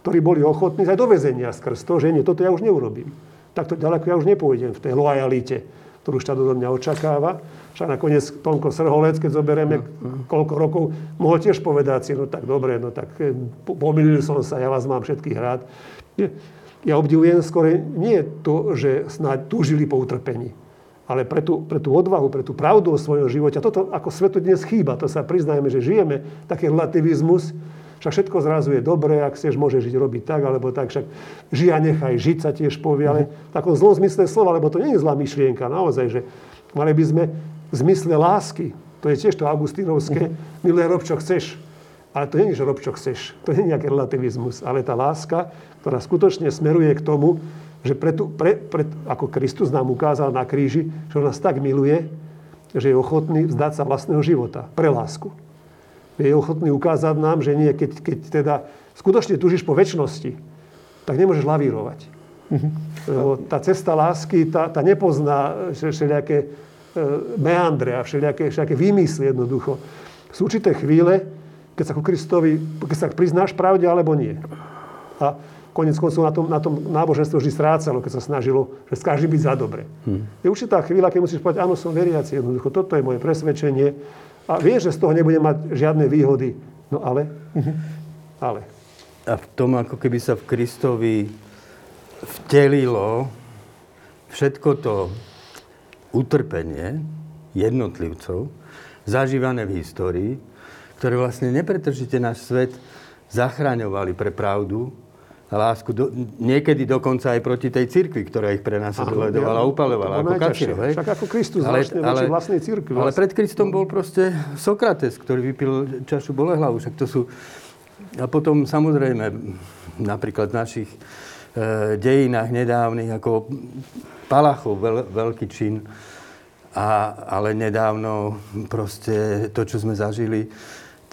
C: ktorí boli ochotní aj do väzenia skrz to, že nie, toto ja už neurobím. Takto ďaleko ja už nepôjdem v tej lojalite, ktorú štát do mňa očakáva. Však nakoniec Tonko Srholec, keď zoberieme koľko rokov, mohol tiež povedať si, no tak dobre, no tak eh, pomýlil som sa, ja vás mám všetkých rád. Ja obdivujem skôr nie to, že snáď túžili po utrpení, ale pre tú, pre tú odvahu, pre tú pravdu o svojom živote. A toto ako svetu dnes chýba. To sa priznajme, že žijeme taký relativizmus, však všetko zrazu je dobré, ak chceš, môže žiť, robiť tak, alebo tak. Však žij a nechaj žiť sa tiež povie, ale v takom zlom zmysle slova, lebo to nie je zlá myšlienka, naozaj, že mali by sme v zmysle lásky. To je tiež to augustínovské. Milé, rob, čo chceš. Ale to nie je, že rob, čo chceš. To nie je nejaký relativizmus. Ale tá láska, ktorá skutočne smeruje k tomu, že pre tu, pre, pre, ako Kristus nám ukázal na kríži, že on nás tak miluje, že je ochotný vzdať sa vlastného života pre lásku. Je ochotný ukázať nám, že nie, keď, keď teda skutočne tužíš po väčšnosti, tak nemôžeš lavírovať. Mm-hmm. Tá cesta lásky, tá, tá nepozná všelijaké E, meandre a všelijaké, všelijaké výmysly jednoducho. Sú určité chvíle, keď sa ku Kristovi, keď sa priznáš pravde alebo nie. A konec koncov na tom, na tom náboženstvo vždy strácalo, keď sa snažilo, že skáži byť za dobre. Hmm. Je určitá chvíľa, keď musíš povedať, áno, som veriaci, jednoducho, toto je moje presvedčenie a vieš, že z toho nebude mať žiadne výhody. No ale, ale.
B: A v tom, ako keby sa v Kristovi vtelilo všetko to utrpenie jednotlivcov, zažívané v histórii, ktoré vlastne nepretržite náš svet zachraňovali pre pravdu lásku do, niekedy dokonca aj proti tej cirkvi, ktorá ich prenasledovala a upalovala ako kacírov. Hej?
C: Však ako Kristus ale, vlastne ale, vlastnej cirkvi.
B: Ale vlastne. pred Kristom bol proste Sokrates, ktorý vypil čašu bolehlavu. Však to sú... A potom samozrejme napríklad v našich e, dejinách nedávnych ako Palachov, veľ, veľký čin, a, ale nedávno proste to, čo sme zažili,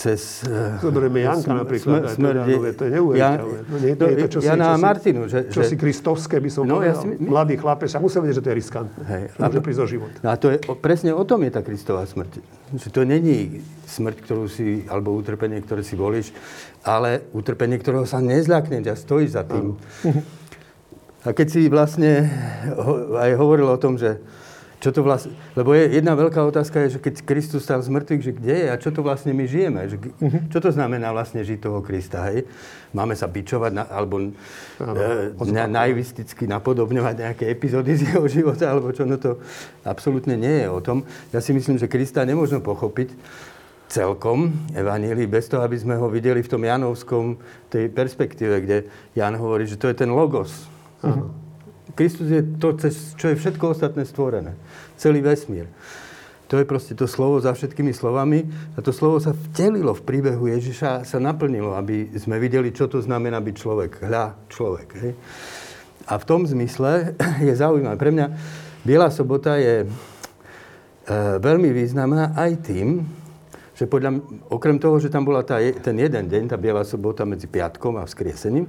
B: cez...
C: Eh, Zoberieme Janka napríklad. Smr, smr, teda, to je neuveriteľné. No, nie, to je to, čo
B: Jana si, čo Martinu. Že,
C: čo že, si kristovské, by som no, povedal. Ja si, my... Mladý chlapec, a musím vedieť, že to je riskantné. Hej, že môže prísť o život.
B: No a to je, presne o tom je tá Kristová smrť. Že to není smrť, ktorú si, alebo utrpenie, ktoré si volíš, ale utrpenie, ktorého sa nezľakneš a stojíš za tým. A keď si vlastne aj hovoril o tom, že čo to vlastne, lebo je jedna veľká otázka je, že keď Kristus stal z mŕtvych, že kde je a čo to vlastne my žijeme? Že, uh-huh. Čo to znamená vlastne žiť toho Krista, hej? Máme sa bičovať, na, alebo e, na, naivisticky napodobňovať nejaké epizódy z jeho života, alebo čo, no to absolútne nie je o tom. Ja si myslím, že Krista nemôžno pochopiť celkom evanílii bez toho, aby sme ho videli v tom Janovskom tej perspektíve, kde Jan hovorí, že to je ten logos. Uh-huh. Kristus je to, čo je všetko ostatné stvorené. Celý vesmír. To je proste to slovo za všetkými slovami. A to slovo sa vtelilo v príbehu Ježiša, sa naplnilo, aby sme videli, čo to znamená byť človek. Hľa, človek. Hej. A v tom zmysle [CLEARS THROAT] je zaujímavé. Pre mňa Biela sobota je e, veľmi významná aj tým, že podľa, okrem toho, že tam bola tá, ten jeden deň, tá Biela sobota medzi piatkom a vzkriesením,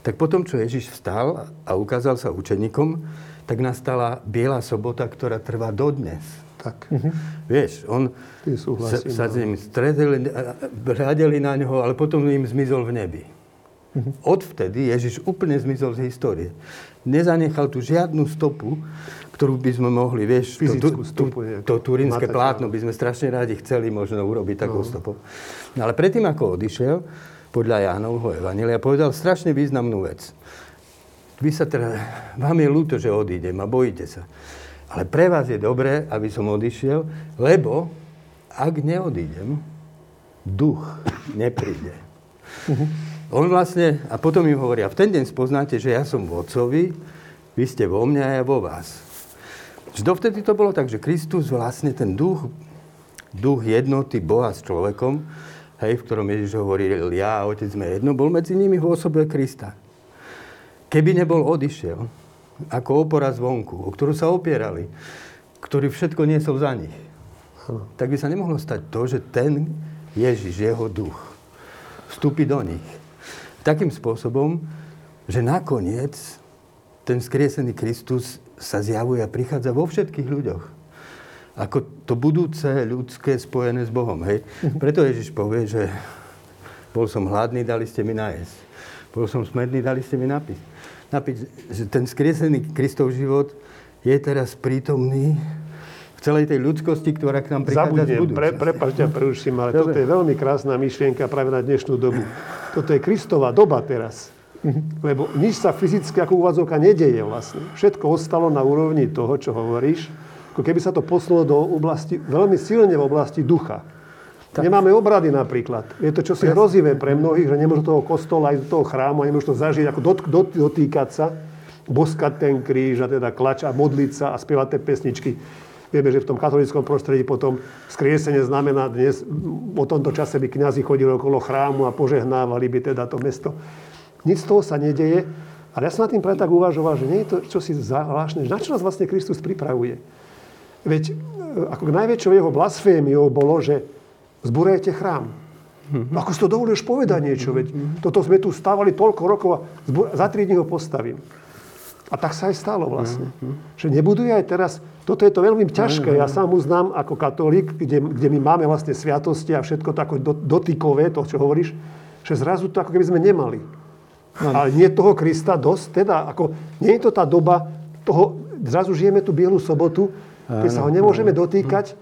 B: tak potom, čo Ježiš vstal a ukázal sa učeníkom, tak nastala Biela sobota, ktorá trvá dodnes.
C: Tak. Uh-huh.
B: Vieš, on sa, sa s ním stretli, hľadeli na neho, ale potom im zmizol v nebi. Uh-huh. Odvtedy Ježiš úplne zmizol z histórie. Nezanechal tu žiadnu stopu, ktorú by sme mohli, vieš,
C: to, to, stopu,
B: to, to turínske plátno by sme strašne rádi chceli možno urobiť takou no. stopou. No ale predtým, ako odišiel, podľa Jánovho Evangelia, povedal strašne významnú vec. Vy sa teda, vám je ľúto, že odídem a bojíte sa. Ale pre vás je dobré, aby som odišiel, lebo ak neodídem, duch nepríde. Uh-huh. On vlastne, a potom im hovorí, a v ten deň spoznáte, že ja som v Otcovi, vy ste vo mne a ja vo vás. Dovtedy to bolo tak, že Kristus vlastne ten duch, duch jednoty Boha s človekom, hej, v ktorom Ježiš hovoril, ja a Otec sme jedno, bol medzi nimi v osobe Krista. Keby nebol odišiel, ako opora zvonku, o ktorú sa opierali, ktorý všetko niesol za nich, tak by sa nemohlo stať to, že ten Ježiš, jeho duch, vstúpi do nich. Takým spôsobom, že nakoniec ten skriesený Kristus sa zjavuje a prichádza vo všetkých ľuďoch ako to budúce ľudské spojené s Bohom. Hej? Preto Ježiš povie, že bol som hladný, dali ste mi najesť. Bol som smedný, dali ste mi napiť. Napiť, že ten skriesený Kristov život je teraz prítomný v celej tej ľudskosti, ktorá k nám prichádza
C: Zabudnem, z budúcnosti. Pre, prepačte, preuším, ale Dobre. toto je veľmi krásna myšlienka práve na dnešnú dobu. Toto je Kristová doba teraz. Lebo nič sa fyzicky ako úvadzovka nedeje vlastne. Všetko ostalo na úrovni toho, čo hovoríš ako keby sa to posunulo do oblasti, veľmi silne v oblasti ducha. Tak. Nemáme obrady napríklad. Je to čosi hrozivé pre mnohých, že nemôžu toho kostola aj do toho chrámu a nemôžu to zažiť, ako dot, dot, dotýkať sa, boskať ten kríž a teda klač a modliť sa a spievať tie pesničky. Vieme, že v tom katolickom prostredí potom skriesenie znamená dnes, o tomto čase by kňazi chodili okolo chrámu a požehnávali by teda to mesto. Nic z toho sa nedeje, ale ja som na tým práve tak uvažoval, že nie je to čosi zvláštne, na čo nás vlastne Kristus pripravuje. Veď e, ako najväčšou jeho blasfémiou bolo, že zburajte chrám. Mm-hmm. Ako si to dovolíš povedať niečo? Veď toto sme tu stávali toľko rokov a zbur- za tri dní ho postavím. A tak sa aj stalo vlastne. Mm-hmm. Že nebuduje aj teraz, toto je to veľmi ťažké. Ja sám uznám ako katolík, kde, kde my máme vlastne sviatosti a všetko to ako dotykové, to čo hovoríš, že zrazu to ako keby sme nemali. No. Ale nie toho Krista dosť, teda ako, nie je to tá doba toho, zrazu žijeme tú bielu sobotu, keď sa ho nemôžeme dotýkať,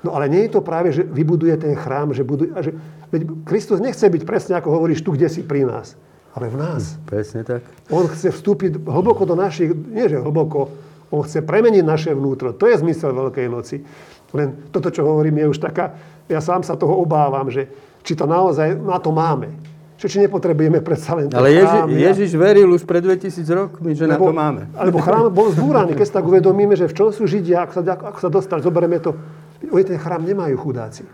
C: no ale nie je to práve, že vybuduje ten chrám, že buduje, že, veď Kristus nechce byť presne, ako hovoríš, tu, kde si pri nás, ale v nás.
B: Presne tak.
C: On chce vstúpiť hlboko do našich, nie že hlboko, on chce premeniť naše vnútro. To je zmysel Veľkej noci. Len toto, čo hovorím, je už taká, ja sám sa toho obávam, že či to naozaj na to máme. Že či nepotrebujeme predsa len
B: Ale Ježi,
C: chrám.
B: Ježiš veril už pred 2000 rokmi, že na to máme.
C: Alebo chrám bol zbúraný, keď sa tak uvedomíme, že v čom sú Židia, ako sa, ako sa dostali, zoberieme to. Oni ten chrám nemajú chudáci.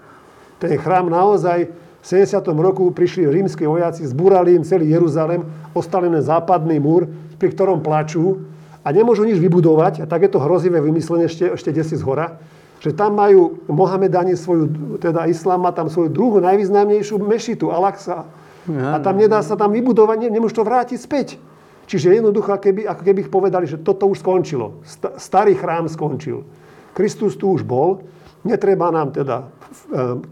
C: Ten chrám naozaj v 70. roku prišli rímsky vojaci, zbúrali im celý Jeruzalem, ostali len západný múr, pri ktorom plačú a nemôžu nič vybudovať. A tak je to hrozivé vymyslené ešte, ešte desi z hora že tam majú Mohamedani svoju, teda Islám má tam svoju druhú najvýznamnejšiu mešitu, Al-Aqsa. A tam nedá sa tam vybudovať, ne, nemôžu to vrátiť späť. Čiže jednoducho, ako keby, ako keby ich povedali, že toto už skončilo. Starý chrám skončil. Kristus tu už bol. Netreba nám teda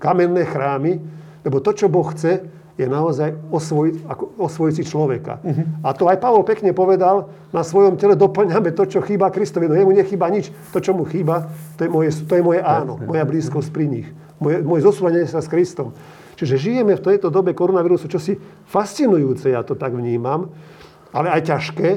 C: kamenné chrámy, lebo to, čo Boh chce, je naozaj osvojiť, ako, osvojiť si človeka. Uh-huh. A to aj Pavol pekne povedal, na svojom tele doplňame to, čo chýba Kristovi. No jemu nechýba nič. To, čo mu chýba, to je moje, to je moje áno, moja blízkosť pri nich. Moje, moje zosúvanie sa s Kristom. Čiže žijeme v tejto dobe koronavírusu čosi fascinujúce, ja to tak vnímam, ale aj ťažké,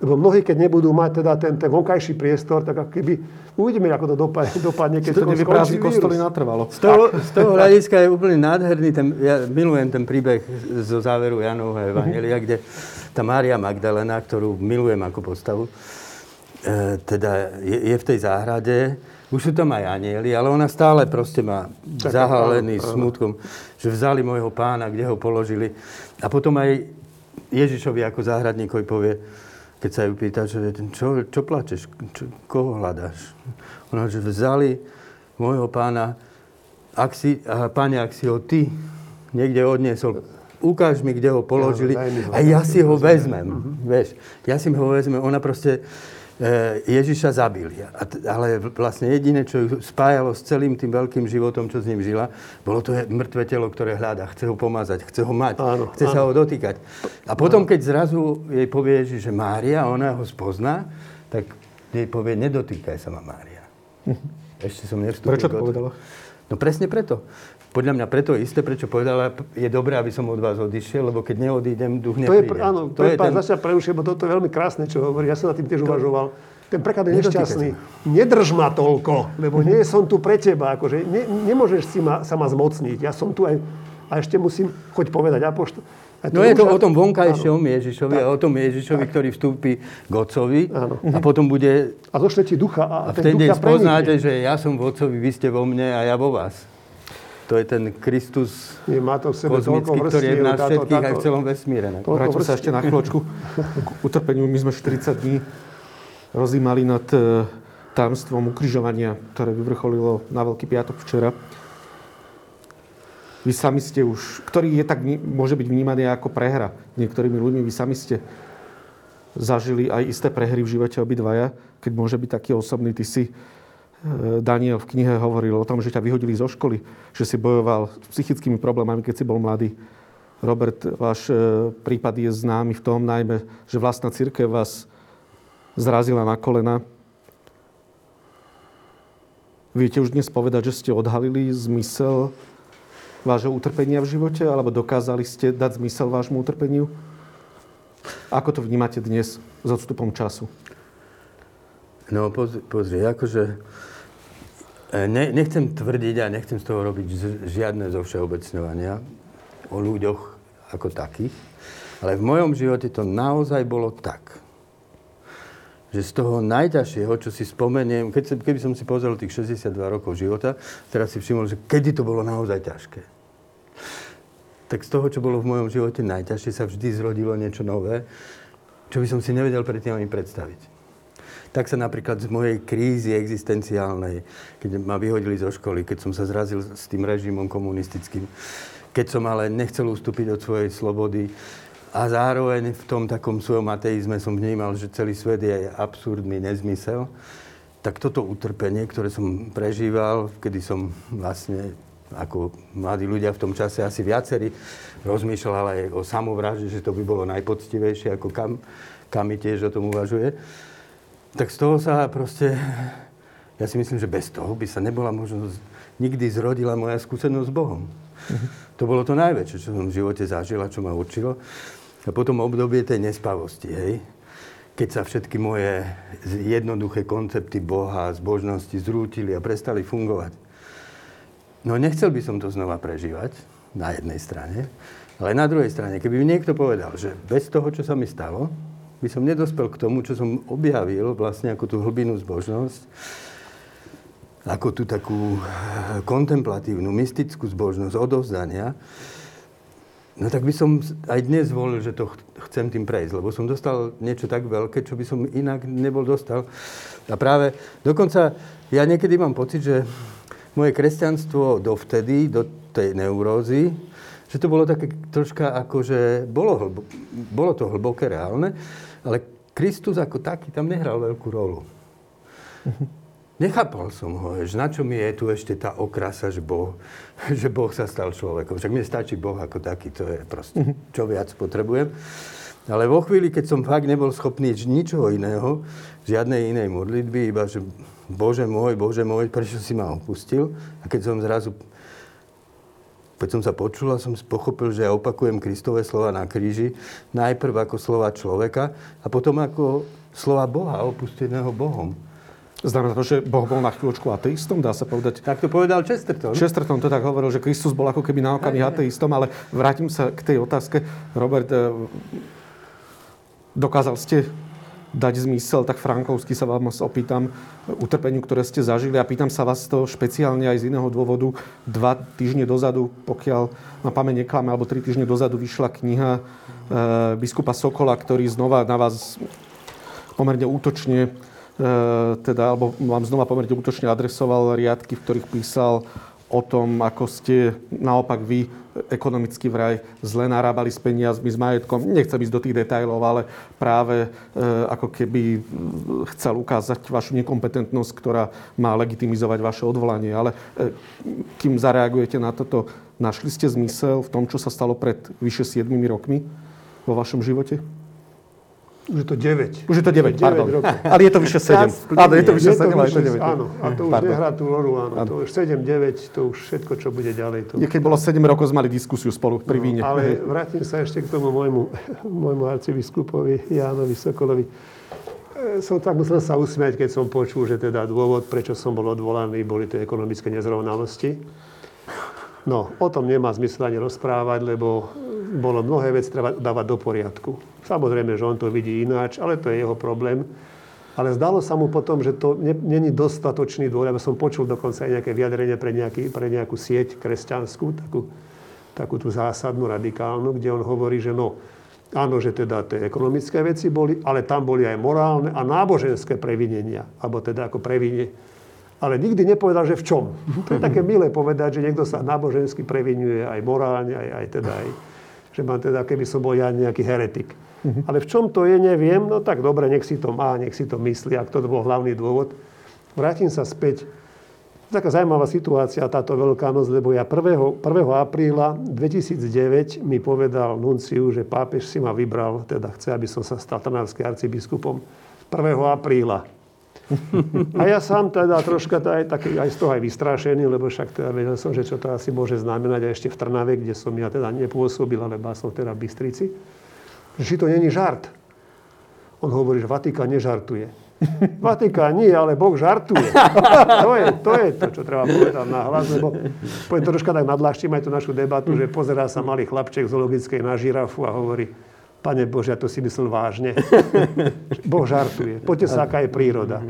C: lebo mnohí, keď nebudú mať teda ten, ten vonkajší priestor, tak ako keby uvidíme, ako to dopadne, [LAUGHS] dopadne keď
A: to nevyprázdni kostoly natrvalo.
B: Z toho, z toho hľadiska je úplne nádherný, ten, ja milujem ten príbeh zo záveru Janovho Evangelia, kde tá Mária Magdalena, ktorú milujem ako postavu, e, teda je, je v tej záhrade, už sú tam aj anieli, ale ona stále proste má zahalený smutkom, že vzali môjho pána, kde ho položili. A potom aj Ježišovi ako záhradníkovi povie, keď sa ju pýta, že čo, čo plačeš, čo, koho hľadáš? Ona, že vzali môjho pána, ak si, aha, páne, ak si ho ty niekde odniesol, ukáž mi, kde ho položili a ja si ho vezmem. Vieš, ja si ho vezmem. Ona proste, Ježiša zabili. Ale vlastne jediné, čo ju spájalo s celým tým veľkým životom, čo s ním žila, bolo to mŕtve telo, ktoré hľadá. Chce ho pomazať, chce ho mať, áno, chce áno. sa ho dotýkať. A potom, keď zrazu jej povie Ježiš, že Mária, ona ho spozná, tak jej povie, nedotýkaj sa ma Mária. [LAUGHS] Ešte som nevstúpil.
A: Prečo to povedala?
B: No presne preto. Podľa mňa preto isté, prečo povedala, je dobré, aby som od vás odišiel, lebo keď neodídem, duch nepríde.
C: To je, áno, to je pán ten... začal preušiť, lebo toto je veľmi krásne, čo hovorí. Ja som na tým tiež to... uvažoval. Ten preklad je nešťastný. Nedrž ma toľko, lebo nie som tu pre teba. Akože ne, nemôžeš si ma, sa ma zmocniť. Ja som tu aj... A ešte musím, choď povedať, apoštol.
B: No je to o tom vonkajšom áno. Ježišovi tak. a o tom Ježišovi, tak. ktorý vstúpi k Otcovi áno. a potom bude...
C: A zošle ti ducha. A,
B: a ten deň spoznáte, že ja som v Otcovi, vy ste vo mne a ja vo vás. To je ten Kristus
C: Nie, má to v sebe
B: kozmický, ktorý je v nás všetkých aj v celom vesmíre.
A: Vráťme sa ešte na chvíľočku k utrpeniu. My sme 40 dní rozímali nad e, tajomstvom ukrižovania, ktoré vyvrcholilo na Veľký piatok včera. Vy sami ste už, ktorý je tak, môže byť vnímaný ako prehra niektorými ľuďmi, vy sami ste zažili aj isté prehry v živote obidvaja, keď môže byť taký osobný. Ty si Daniel v knihe hovoril o tom, že ťa vyhodili zo školy, že si bojoval s psychickými problémami, keď si bol mladý. Robert, váš e, prípad je známy v tom najmä, že vlastná církev vás zrazila na kolena. Viete už dnes povedať, že ste odhalili zmysel vášho utrpenia v živote, alebo dokázali ste dať zmysel vášmu utrpeniu? Ako to vnímate dnes s odstupom času?
B: No pozri, pozri akože ne, nechcem tvrdiť a nechcem z toho robiť žiadne zo všeobecňovania o ľuďoch ako takých, ale v mojom živote to naozaj bolo tak, že z toho najťažšieho, čo si spomeniem, keď, keby som si pozrel tých 62 rokov života, teraz si všimol, že kedy to bolo naozaj ťažké. Tak z toho, čo bolo v mojom živote najťažšie, sa vždy zrodilo niečo nové, čo by som si nevedel predtým ani predstaviť tak sa napríklad z mojej krízy existenciálnej, keď ma vyhodili zo školy, keď som sa zrazil s tým režimom komunistickým, keď som ale nechcel ustúpiť od svojej slobody a zároveň v tom takom svojom ateizme som vnímal, že celý svet je absurdný nezmysel, tak toto utrpenie, ktoré som prežíval, kedy som vlastne ako mladí ľudia v tom čase asi viacerí rozmýšľal aj o samovražde, že to by bolo najpoctivejšie, ako kam, kam tiež o tom uvažuje tak z toho sa proste, ja si myslím, že bez toho by sa nebola možno nikdy zrodila moja skúsenosť s Bohom. Uh-huh. To bolo to najväčšie, čo som v živote zažil a čo ma učilo. A potom obdobie tej nespavosti, hej. Keď sa všetky moje jednoduché koncepty Boha zbožnosti zrútili a prestali fungovať. No nechcel by som to znova prežívať. na jednej strane. Ale na druhej strane, keby mi niekto povedal, že bez toho, čo sa mi stalo, by som nedospel k tomu, čo som objavil vlastne ako tú hlbinú zbožnosť, ako tú takú kontemplatívnu, mystickú zbožnosť odovzdania, No tak by som aj dnes volil, že to chcem tým prejsť, lebo som dostal niečo tak veľké, čo by som inak nebol dostal. A práve dokonca ja niekedy mám pocit, že moje kresťanstvo dovtedy, do tej neurózy, že to bolo také troška ako, že bolo, hlbo, bolo to hlboké, reálne, ale Kristus ako taký tam nehral veľkú rolu. Nechápal som ho, že na čo mi je tu ešte tá okrasa, že boh, [LAUGHS] že boh sa stal človekom. Však mne stačí Boh ako taký, to je proste, čo viac potrebujem. Ale vo chvíli, keď som fakt nebol schopný ničoho iného, žiadnej inej modlitby, iba že Bože môj, Bože môj, prečo si ma opustil? A keď som zrazu keď som sa počul a som pochopil, že ja opakujem Kristové slova na kríži, najprv ako slova človeka a potom ako slova Boha, opusteného Bohom.
A: Znamená to, že Boh bol na chvíľočku ateistom, dá sa povedať?
B: Tak to povedal Chesterton.
A: Chesterton to tak hovoril, že Kristus bol ako keby na okamih ateistom, ale vrátim sa k tej otázke. Robert, eh, dokázal ste dať zmysel, tak frankovsky sa vám opýtam utrpeniu, ktoré ste zažili a pýtam sa vás to špeciálne aj z iného dôvodu. Dva týždne dozadu, pokiaľ ma pamäť neklame, alebo tri týždne dozadu vyšla kniha e, biskupa Sokola, ktorý znova na vás pomerne útočne E, teda, alebo vám znova pomerne útočne adresoval riadky, v ktorých písal o tom, ako ste naopak vy ekonomicky vraj zle narábali s peniazmi, s majetkom. Nechcem ísť do tých detajlov, ale práve e, ako keby chcel ukázať vašu nekompetentnosť, ktorá má legitimizovať vaše odvolanie. Ale e, kým zareagujete na toto, našli ste zmysel v tom, čo sa stalo pred vyše 7 rokmi vo vašom živote?
C: Už je to 9.
A: Už je to 9, 9 pardon. Rokov. [LAUGHS] Ale je to vyše 7. Áno, je to vyše 7, ale je to 9.
C: Áno, a to už pardon. nehrá tú rolu, áno. áno. To už 7, 9, to už všetko, čo bude ďalej. To...
A: Keď bolo 7 rokov, sme mali diskusiu spolu pri no, víne.
C: Ale vrátim sa ešte k tomu môjmu, môjmu arcibiskupovi Jánovi Sokolovi. E, som tak musel sa usmiať, keď som počul, že teda dôvod, prečo som bol odvolaný, boli tie ekonomické nezrovnalosti. No, o tom nemá zmysel ani rozprávať, lebo bolo mnohé veci treba dávať do poriadku. Samozrejme, že on to vidí ináč, ale to je jeho problém. Ale zdalo sa mu potom, že to není dostatočný dôvod. Ja som počul dokonca aj nejaké vyjadrenie pre, nejaký, pre nejakú sieť kresťanskú, takú, takú tú zásadnú, radikálnu, kde on hovorí, že no, áno, že teda tie ekonomické veci boli, ale tam boli aj morálne a náboženské previnenia, alebo teda ako previnie. Ale nikdy nepovedal, že v čom. To je také milé povedať, že niekto sa nábožensky previnuje aj morálne, aj, aj teda aj, že mám teda, keby som bol ja nejaký heretik. Uh-huh. Ale v čom to je, neviem. No tak dobre, nech si to má, nech si to myslí, ak to bol hlavný dôvod. Vrátim sa späť. Taká zaujímavá situácia táto Veľká noc, lebo ja 1. 1. apríla 2009 mi povedal Nunciu, že pápež si ma vybral, teda chce, aby som sa stal trnavským arcibiskupom 1. apríla. A ja sám teda troška aj, taký, aj z toho aj vystrašený, lebo však teda vedel som, že čo to asi môže znamenať aj ešte v Trnave, kde som ja teda nepôsobil, ale som teda v Bystrici. Že či to není žart. On hovorí, že Vatikán nežartuje. [LAUGHS] Vatikán nie, ale Boh žartuje. [LAUGHS] to, je, to je to, čo treba povedať na hlas, lebo poviem troška tak nadľahčím aj tú našu debatu, že pozerá sa malý chlapček zoologickej na žirafu a hovorí, Pane Bože, ja to si myslel vážne. [LAUGHS] boh žartuje. Poďte sa, aká je príroda.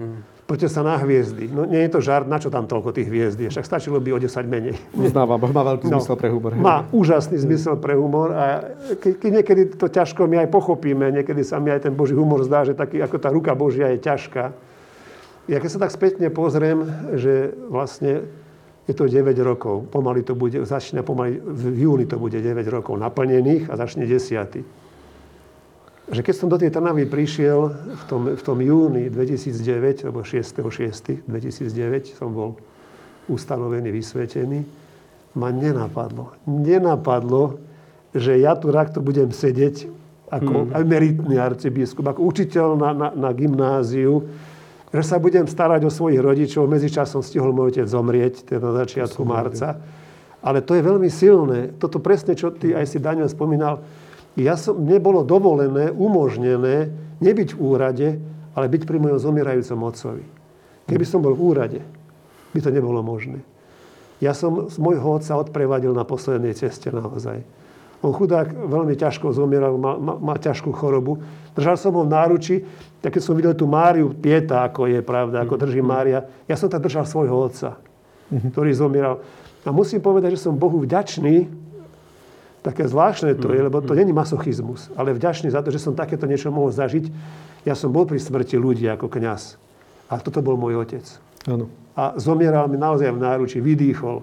C: Poďte sa na hviezdy. No nie je to žart, na čo tam toľko tých hviezd je? Však stačilo by o 10 menej.
A: Uznávam, Boh [LAUGHS] má veľký no, zmysel pre humor.
C: Má úžasný zmysel pre humor a keď, keď niekedy to ťažko my aj pochopíme, niekedy sa mi aj ten Boží humor zdá, že taký, ako tá ruka Božia je ťažká. Ja keď sa tak spätne pozriem, že vlastne je to 9 rokov, pomaly to bude, začne pomaly, v júni to bude 9 rokov naplnených a začne 10 že keď som do tej Trnavy prišiel v tom, v tom júni 2009, alebo 6.6.2009 som bol ustanovený, vysvetený, ma nenapadlo. Nenapadlo, že ja tu takto budem sedieť ako hmm. emeritný arcibiskup, ako učiteľ na, na, na gymnáziu, že sa budem starať o svojich rodičov. Medzičasom stihol môj otec zomrieť, teda na začiatku marca. Ale to je veľmi silné. Toto presne, čo ty aj si Daniel spomínal, ja som, mne bolo dovolené, umožnené nebyť v úrade, ale byť pri mojom zomierajúcom otcovi. Keby som bol v úrade, by to nebolo možné. Ja som z môjho otca odprevadil na poslednej ceste naozaj. On chudák veľmi ťažko zomieral, má, má ťažkú chorobu. Držal som ho v náruči, tak keď som videl tú Máriu Pieta, ako je pravda, ako drží Mária, ja som tak držal svojho otca, ktorý zomieral. A musím povedať, že som Bohu vďačný, také zvláštne to je, lebo to není masochizmus, ale vďačný za to, že som takéto niečo mohol zažiť. Ja som bol pri smrti ľudí ako kňaz. A toto bol môj otec.
A: Áno.
C: A zomieral mi naozaj v náruči, vydýchol.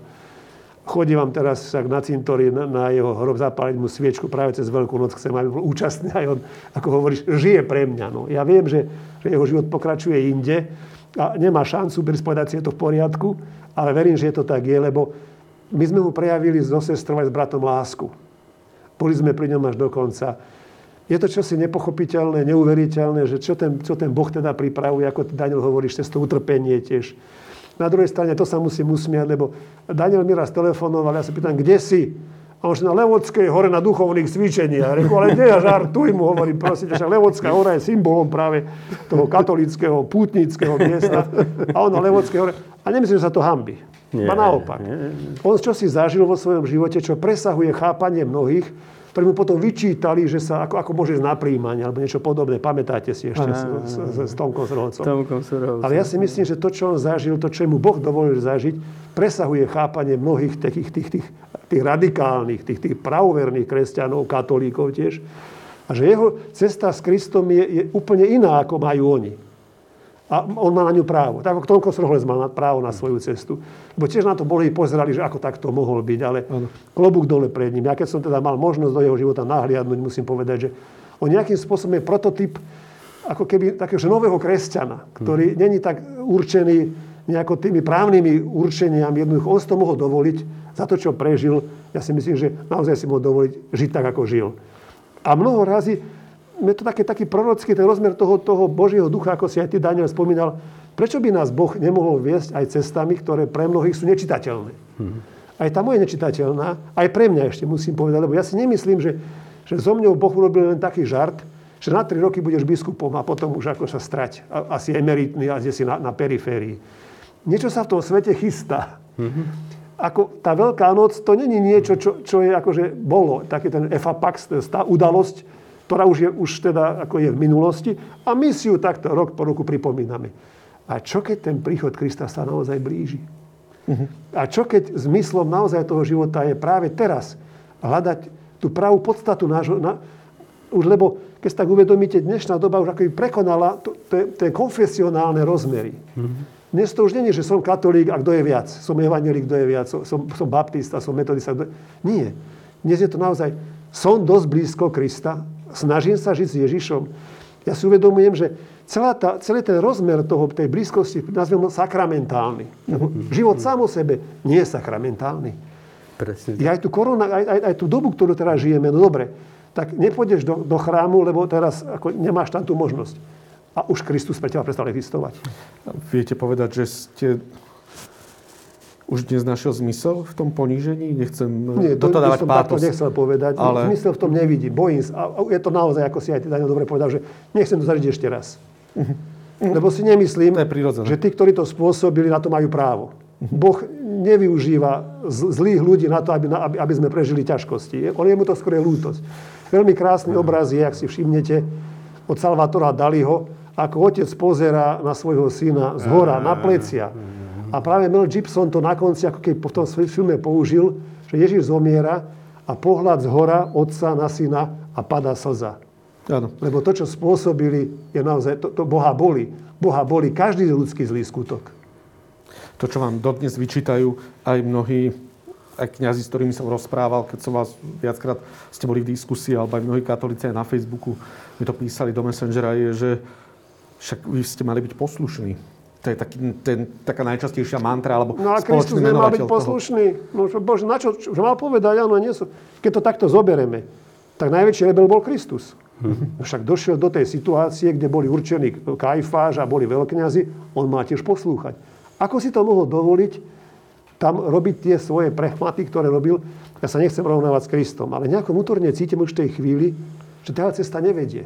C: Chodím vám teraz však na cintorí, na, na jeho hrob, zapáliť mu sviečku práve cez Veľkú noc. Chcem, aby bol účastný aj on, ako hovoríš, žije pre mňa. No. Ja viem, že, že jeho život pokračuje inde a nemá šancu povedať si, je to v poriadku, ale verím, že to tak je, lebo my sme mu prejavili so sestrou aj s bratom lásku. Boli sme pri ňom až do konca. Je to čosi nepochopiteľné, neuveriteľné, že čo ten, čo ten Boh teda pripravuje, ako Daniel hovoríš, cez to utrpenie tiež na druhej strane to sa musím usmiať, lebo Daniel mi raz telefonoval, ja sa pýtam, kde si? A on na Levodskej hore na duchovných cvičeniach. Reku, ale nie, ja žartuj mu, hovorím, prosím, že Levodská hora je symbolom práve toho katolického, pútnického miesta. A on na Levodskej hore. A nemyslím, že sa to hambi. Nie, naopak. Nie. On čo si zažil vo svojom živote, čo presahuje chápanie mnohých, ktorí mu potom vyčítali, že sa ako, ako môže na príjmanie alebo niečo podobné. Pamätáte si ešte aha, s, s, s Tomkom Srholcom. Ale ja si myslím, že to, čo on zažil, to, čo mu Boh dovolil zažiť, presahuje chápanie mnohých tých, tých, tých, tých radikálnych, tých, tých pravoverných kresťanov, katolíkov tiež. A že jeho cesta s Kristom je, je úplne iná, ako majú oni. A on má na ňu právo. Tak ako Tonko Sroholec mal právo na svoju cestu. Lebo tiež na to boli pozerali, že ako takto mohol byť, ale ano. klobúk dole pred ním. Ja keď som teda mal možnosť do jeho života nahliadnúť, musím povedať, že on nejakým spôsobom je prototyp ako keby takého nového kresťana, ktorý hmm. není tak určený nejako tými právnymi určeniami. Jednoducho on si to mohol dovoliť za to, čo prežil. Ja si myslím, že naozaj si mohol dovoliť žiť tak, ako žil. A mnoho razy je to také, taký prorocký ten rozmer toho, toho Božieho ducha, ako si aj ty, Daniel, spomínal. Prečo by nás Boh nemohol viesť aj cestami, ktoré pre mnohých sú nečitateľné? Mm-hmm. Aj tá moje nečitateľná, aj pre mňa ešte musím povedať, lebo ja si nemyslím, že, že so mňou Boh urobil len taký žart, že na tri roky budeš biskupom a potom už ako sa strať. A, asi emeritný a si na, na periférii. Niečo sa v tom svete chystá. Mm-hmm. Ako tá Veľká noc, to není niečo, čo, čo je akože bolo. Taký ten efapax, tá udalosť, ktorá už je už teda ako je v minulosti a my si ju takto rok po roku pripomíname. A čo keď ten príchod Krista sa naozaj blíži? Uh-huh. A čo keď zmyslom naozaj toho života je práve teraz hľadať tú pravú podstatu nášho... Na, už lebo keď sa tak uvedomíte, dnešná doba už ako prekonala tie konfesionálne rozmery. Uh-huh. Dnes to už nie je, že som katolík a kto je viac. Som evangelík, kto je viac. Som, som baptista, som metodista. Kto... Nie. Dnes je to naozaj, som dosť blízko Krista, snažím sa žiť s Ježišom. Ja si uvedomujem, že celá tá, celý ten rozmer toho, tej blízkosti, nazvem ho sakramentálny. Mm-hmm. Život sám o sebe nie je sakramentálny.
B: Presne.
C: Ja aj tú, korona, aj, aj, aj tú dobu, ktorú teraz žijeme, no dobre, tak nepôjdeš do, do chrámu, lebo teraz ako nemáš tam tú možnosť. A už Kristus pre teba prestal existovať.
A: Viete povedať, že ste už dnes našiel zmysel v tom ponížení? Nechcem
C: Nie, to, to dávať som pátos. nechcel povedať. Ale... Zmysel v tom nevidím. Bojím sa. A je to naozaj, ako si aj ty Daniel dobre povedal, že nechcem to zažiť ešte raz. Uh-huh. Lebo si nemyslím,
A: to
C: že tí, ktorí to spôsobili, na to majú právo. Uh-huh. Boh nevyužíva zlých ľudí na to, aby, aby, aby sme prežili ťažkosti. On je mu to skôr lútosť. Veľmi krásny uh-huh. obraz je, ak si všimnete, od Salvatora Daliho, ako otec pozera na svojho syna z hora, na plecia. Uh-huh a práve Mel Gibson to na konci, ako keď po tom filme použil, že Ježiš zomiera a pohľad z hora otca na syna a padá slza. Áno. Lebo to, čo spôsobili, je naozaj, to, to Boha boli. Boha boli každý ľudský zlý skutok.
A: To, čo vám dodnes vyčítajú aj mnohí, aj kňazi, s ktorými som rozprával, keď som vás viackrát ste boli v diskusii, alebo aj mnohí katolíci aj na Facebooku mi to písali do Messengera, je, že však vy ste mali byť poslušní to je taký, ten, taká najčastejšia mantra, alebo
C: No a Kristus nemal byť poslušný. No, Bože, na čo, čo, mal povedať? Áno, nie sú. Keď to takto zobereme, tak najväčší rebel bol Kristus. Mm-hmm. Však došiel do tej situácie, kde boli určení Kajfáž a boli veľkňazi, on má tiež poslúchať. Ako si to mohol dovoliť tam robiť tie svoje prehmaty, ktoré robil? Ja sa nechcem rovnávať s Kristom, ale nejako vnútorne cítim už v tej chvíli, že tá cesta nevedie.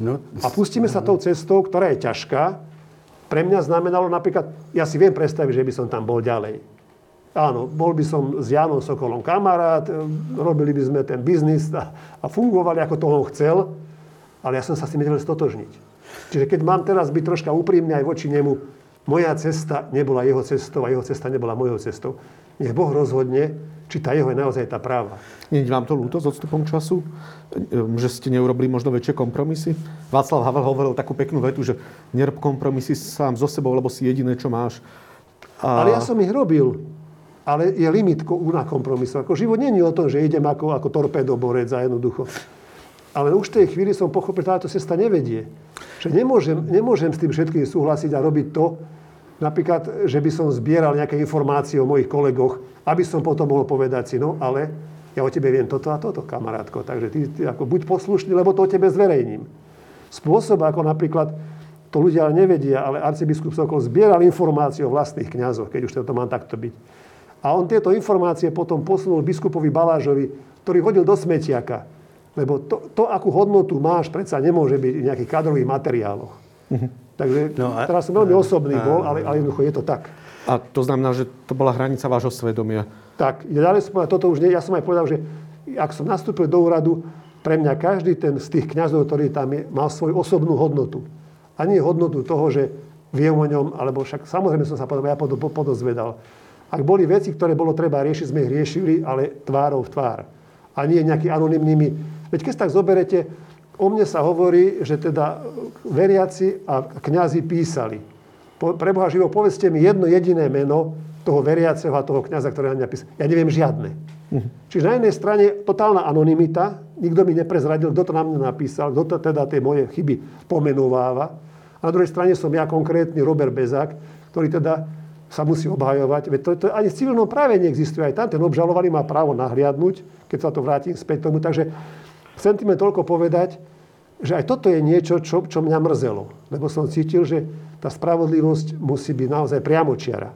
C: No, a pustíme sa tou cestou, ktorá je ťažká, pre mňa znamenalo napríklad, ja si viem predstaviť, že by som tam bol ďalej. Áno, bol by som s Janom Sokolom kamarát, e, robili by sme ten biznis a, a fungovali, ako to on chcel, ale ja som sa s tým nevedel stotožniť. Čiže keď mám teraz byť troška úprimný aj voči nemu, moja cesta nebola jeho cestou a jeho cesta nebola mojou cestou. Nech Boh rozhodne, či tá jeho je naozaj tá práva.
A: Nie vám to ľúto s odstupom času? Že ste neurobili možno väčšie kompromisy? Václav Havel hovoril takú peknú vetu, že nerob kompromisy sám so sebou, lebo si jediné, čo máš.
C: A... Ale ja som ich robil ale je limit na kompromisu. Ako život není o tom, že idem ako, ako torpedoborec a jednoducho. Ale už v tej chvíli som pochopil, že táto cesta nevedie. Že nemôžem, nemôžem s tým všetkým súhlasiť a robiť to, napríklad, že by som zbieral nejaké informácie o mojich kolegoch, aby som potom mohol povedať si, no ale ja o tebe viem toto a toto, kamarátko. Takže ty, ty ako buď poslušný, lebo to o tebe zverejním. Spôsob, ako napríklad, to ľudia nevedia, ale arcibiskup Sokol zbieral informácie o vlastných kňazoch, keď už to mám takto byť a on tieto informácie potom posunul biskupovi Balážovi, ktorý hodil do smetiaka. Lebo to, to akú hodnotu máš, predsa nemôže byť v nejakých kadrových materiáloch. Mhm. Takže no a, teraz som veľmi osobný a, bol, ale, ale jednoducho je to tak.
A: A to znamená, že to bola hranica vášho svedomia.
C: Tak, ďalej som povedal, toto už nie, ja som aj povedal, že ak som nastúpil do úradu, pre mňa každý ten z tých kňazov, ktorý tam je, mal svoju osobnú hodnotu. A nie hodnotu toho, že viem o ňom, alebo však samozrejme som sa potom ja podozvedal. Ak boli veci, ktoré bolo treba riešiť, sme ich riešili, ale tvárou v tvár. A nie nejaký anonymnými. Veď keď tak zoberete, o mne sa hovorí, že teda veriaci a kňazi písali. Pre Boha živo, povedzte mi jedno jediné meno toho veriaceho a toho kňaza, ktoré na mňa písal. Ja neviem žiadne. Uh-huh. Čiže na jednej strane totálna anonimita, nikto mi neprezradil, kto to na mňa napísal, kto to teda tie moje chyby pomenováva. A na druhej strane som ja konkrétny Robert Bezák, ktorý teda sa musí obhajovať. Veď to, to ani v civilnom práve neexistuje. Aj tam ten obžalovaný má právo nahliadnúť, keď sa to vrátim späť tomu. Takže chcem tým toľko povedať, že aj toto je niečo, čo, čo mňa mrzelo. Lebo som cítil, že tá spravodlivosť musí byť naozaj priamočiara.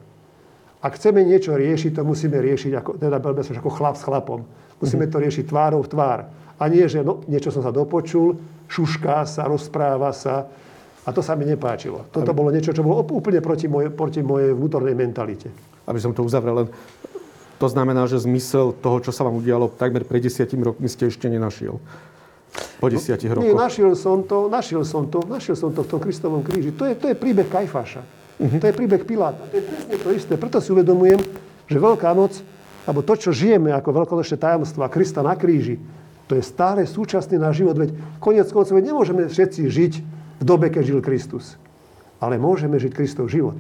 C: Ak chceme niečo riešiť, to musíme riešiť ako, teda ako chlap s chlapom. Musíme to riešiť tvárou v tvár. A nie, že no, niečo som sa dopočul, šušká sa, rozpráva sa, a to sa mi nepáčilo. Toto bolo niečo, čo bolo úplne proti, moje, proti mojej vnútornej mentalite.
A: Aby som to uzavrel, len to znamená, že zmysel toho, čo sa vám udialo takmer pred desiatimi rokmi, ste ešte nenašiel. Po desiatich no, rokoch.
C: Nie, našiel som to, našiel som to, našiel som to v tom Kristovom kríži. To je, to je príbeh Kajfáša. Uh-huh. To je príbeh Piláta. To je presne to isté. Preto si uvedomujem, že Veľká noc, alebo to, čo žijeme ako veľkonočné tajomstva Krista na kríži, to je stále súčasný náš život. Veď konec koncov nemôžeme všetci žiť v dobe, keď žil Kristus. Ale môžeme žiť Kristov život.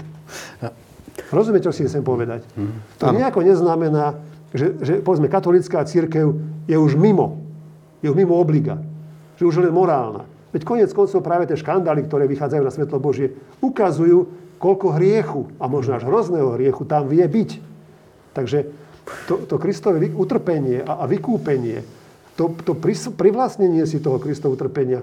C: Rozumiete, čo si chcem povedať? Mm. To nejako neznamená, že, že povedzme, katolická církev je už mimo. Je už mimo obliga. Že už len morálna. Veď konec koncov práve tie škandály, ktoré vychádzajú na svetlo Božie, ukazujú, koľko hriechu, a možno až hrozného hriechu, tam vie byť. Takže to, to Kristové utrpenie a, a vykúpenie, to, to privlastnenie si toho Kristovho utrpenia,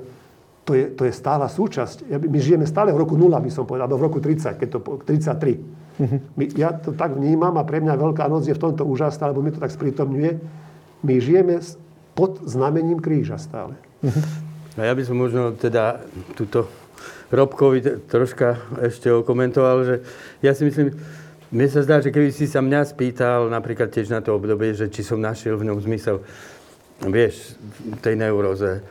C: to je, to je stála súčasť. My žijeme stále v roku 0, by som povedal, alebo v roku 30, keď to, 33. Uh-huh. My, ja to tak vnímam a pre mňa Veľká noc je v tomto úžasná, lebo mi to tak sprítomňuje. My žijeme pod znamením kríža stále.
B: Uh-huh. A ja by som možno teda túto Robkovi troška ešte okomentoval, že ja si myslím, mne sa zdá, že keby si sa mňa spýtal napríklad tiež na to obdobie, že či som našiel v ňom zmysel, vieš, tej neuróze,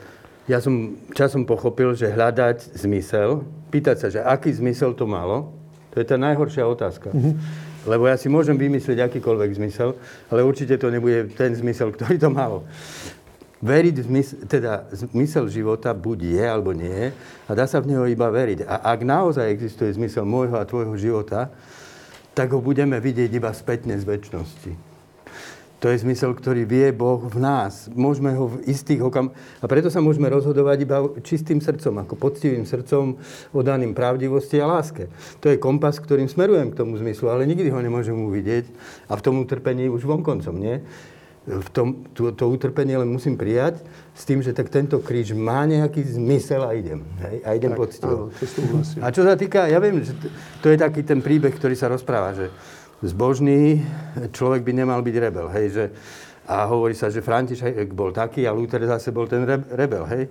B: ja som časom pochopil, že hľadať zmysel, pýtať sa, že aký zmysel to malo, to je tá najhoršia otázka. Lebo ja si môžem vymyslieť akýkoľvek zmysel, ale určite to nebude ten zmysel, ktorý to malo. Veriť, zmysel, teda zmysel života buď je, alebo nie a dá sa v neho iba veriť. A ak naozaj existuje zmysel môjho a tvojho života, tak ho budeme vidieť iba spätne z väčšnosti. To je zmysel, ktorý vie Boh v nás. Môžeme ho v istých okam... A preto sa môžeme rozhodovať iba čistým srdcom, ako poctivým srdcom, odaným pravdivosti a láske. To je kompas, ktorým smerujem k tomu zmyslu, ale nikdy ho nemôžem uvidieť. A v tom utrpení už vonkoncom, nie? V tom, to, to utrpenie len musím prijať s tým, že tak tento kríž má nejaký zmysel a idem. Hej? A idem tak, poctivo. A čo sa týka, ja viem, že to je taký ten príbeh, ktorý sa rozpráva, že zbožný človek by nemal byť rebel, hej, že, a hovorí sa, že František bol taký a Luther zase bol ten rebel, hej.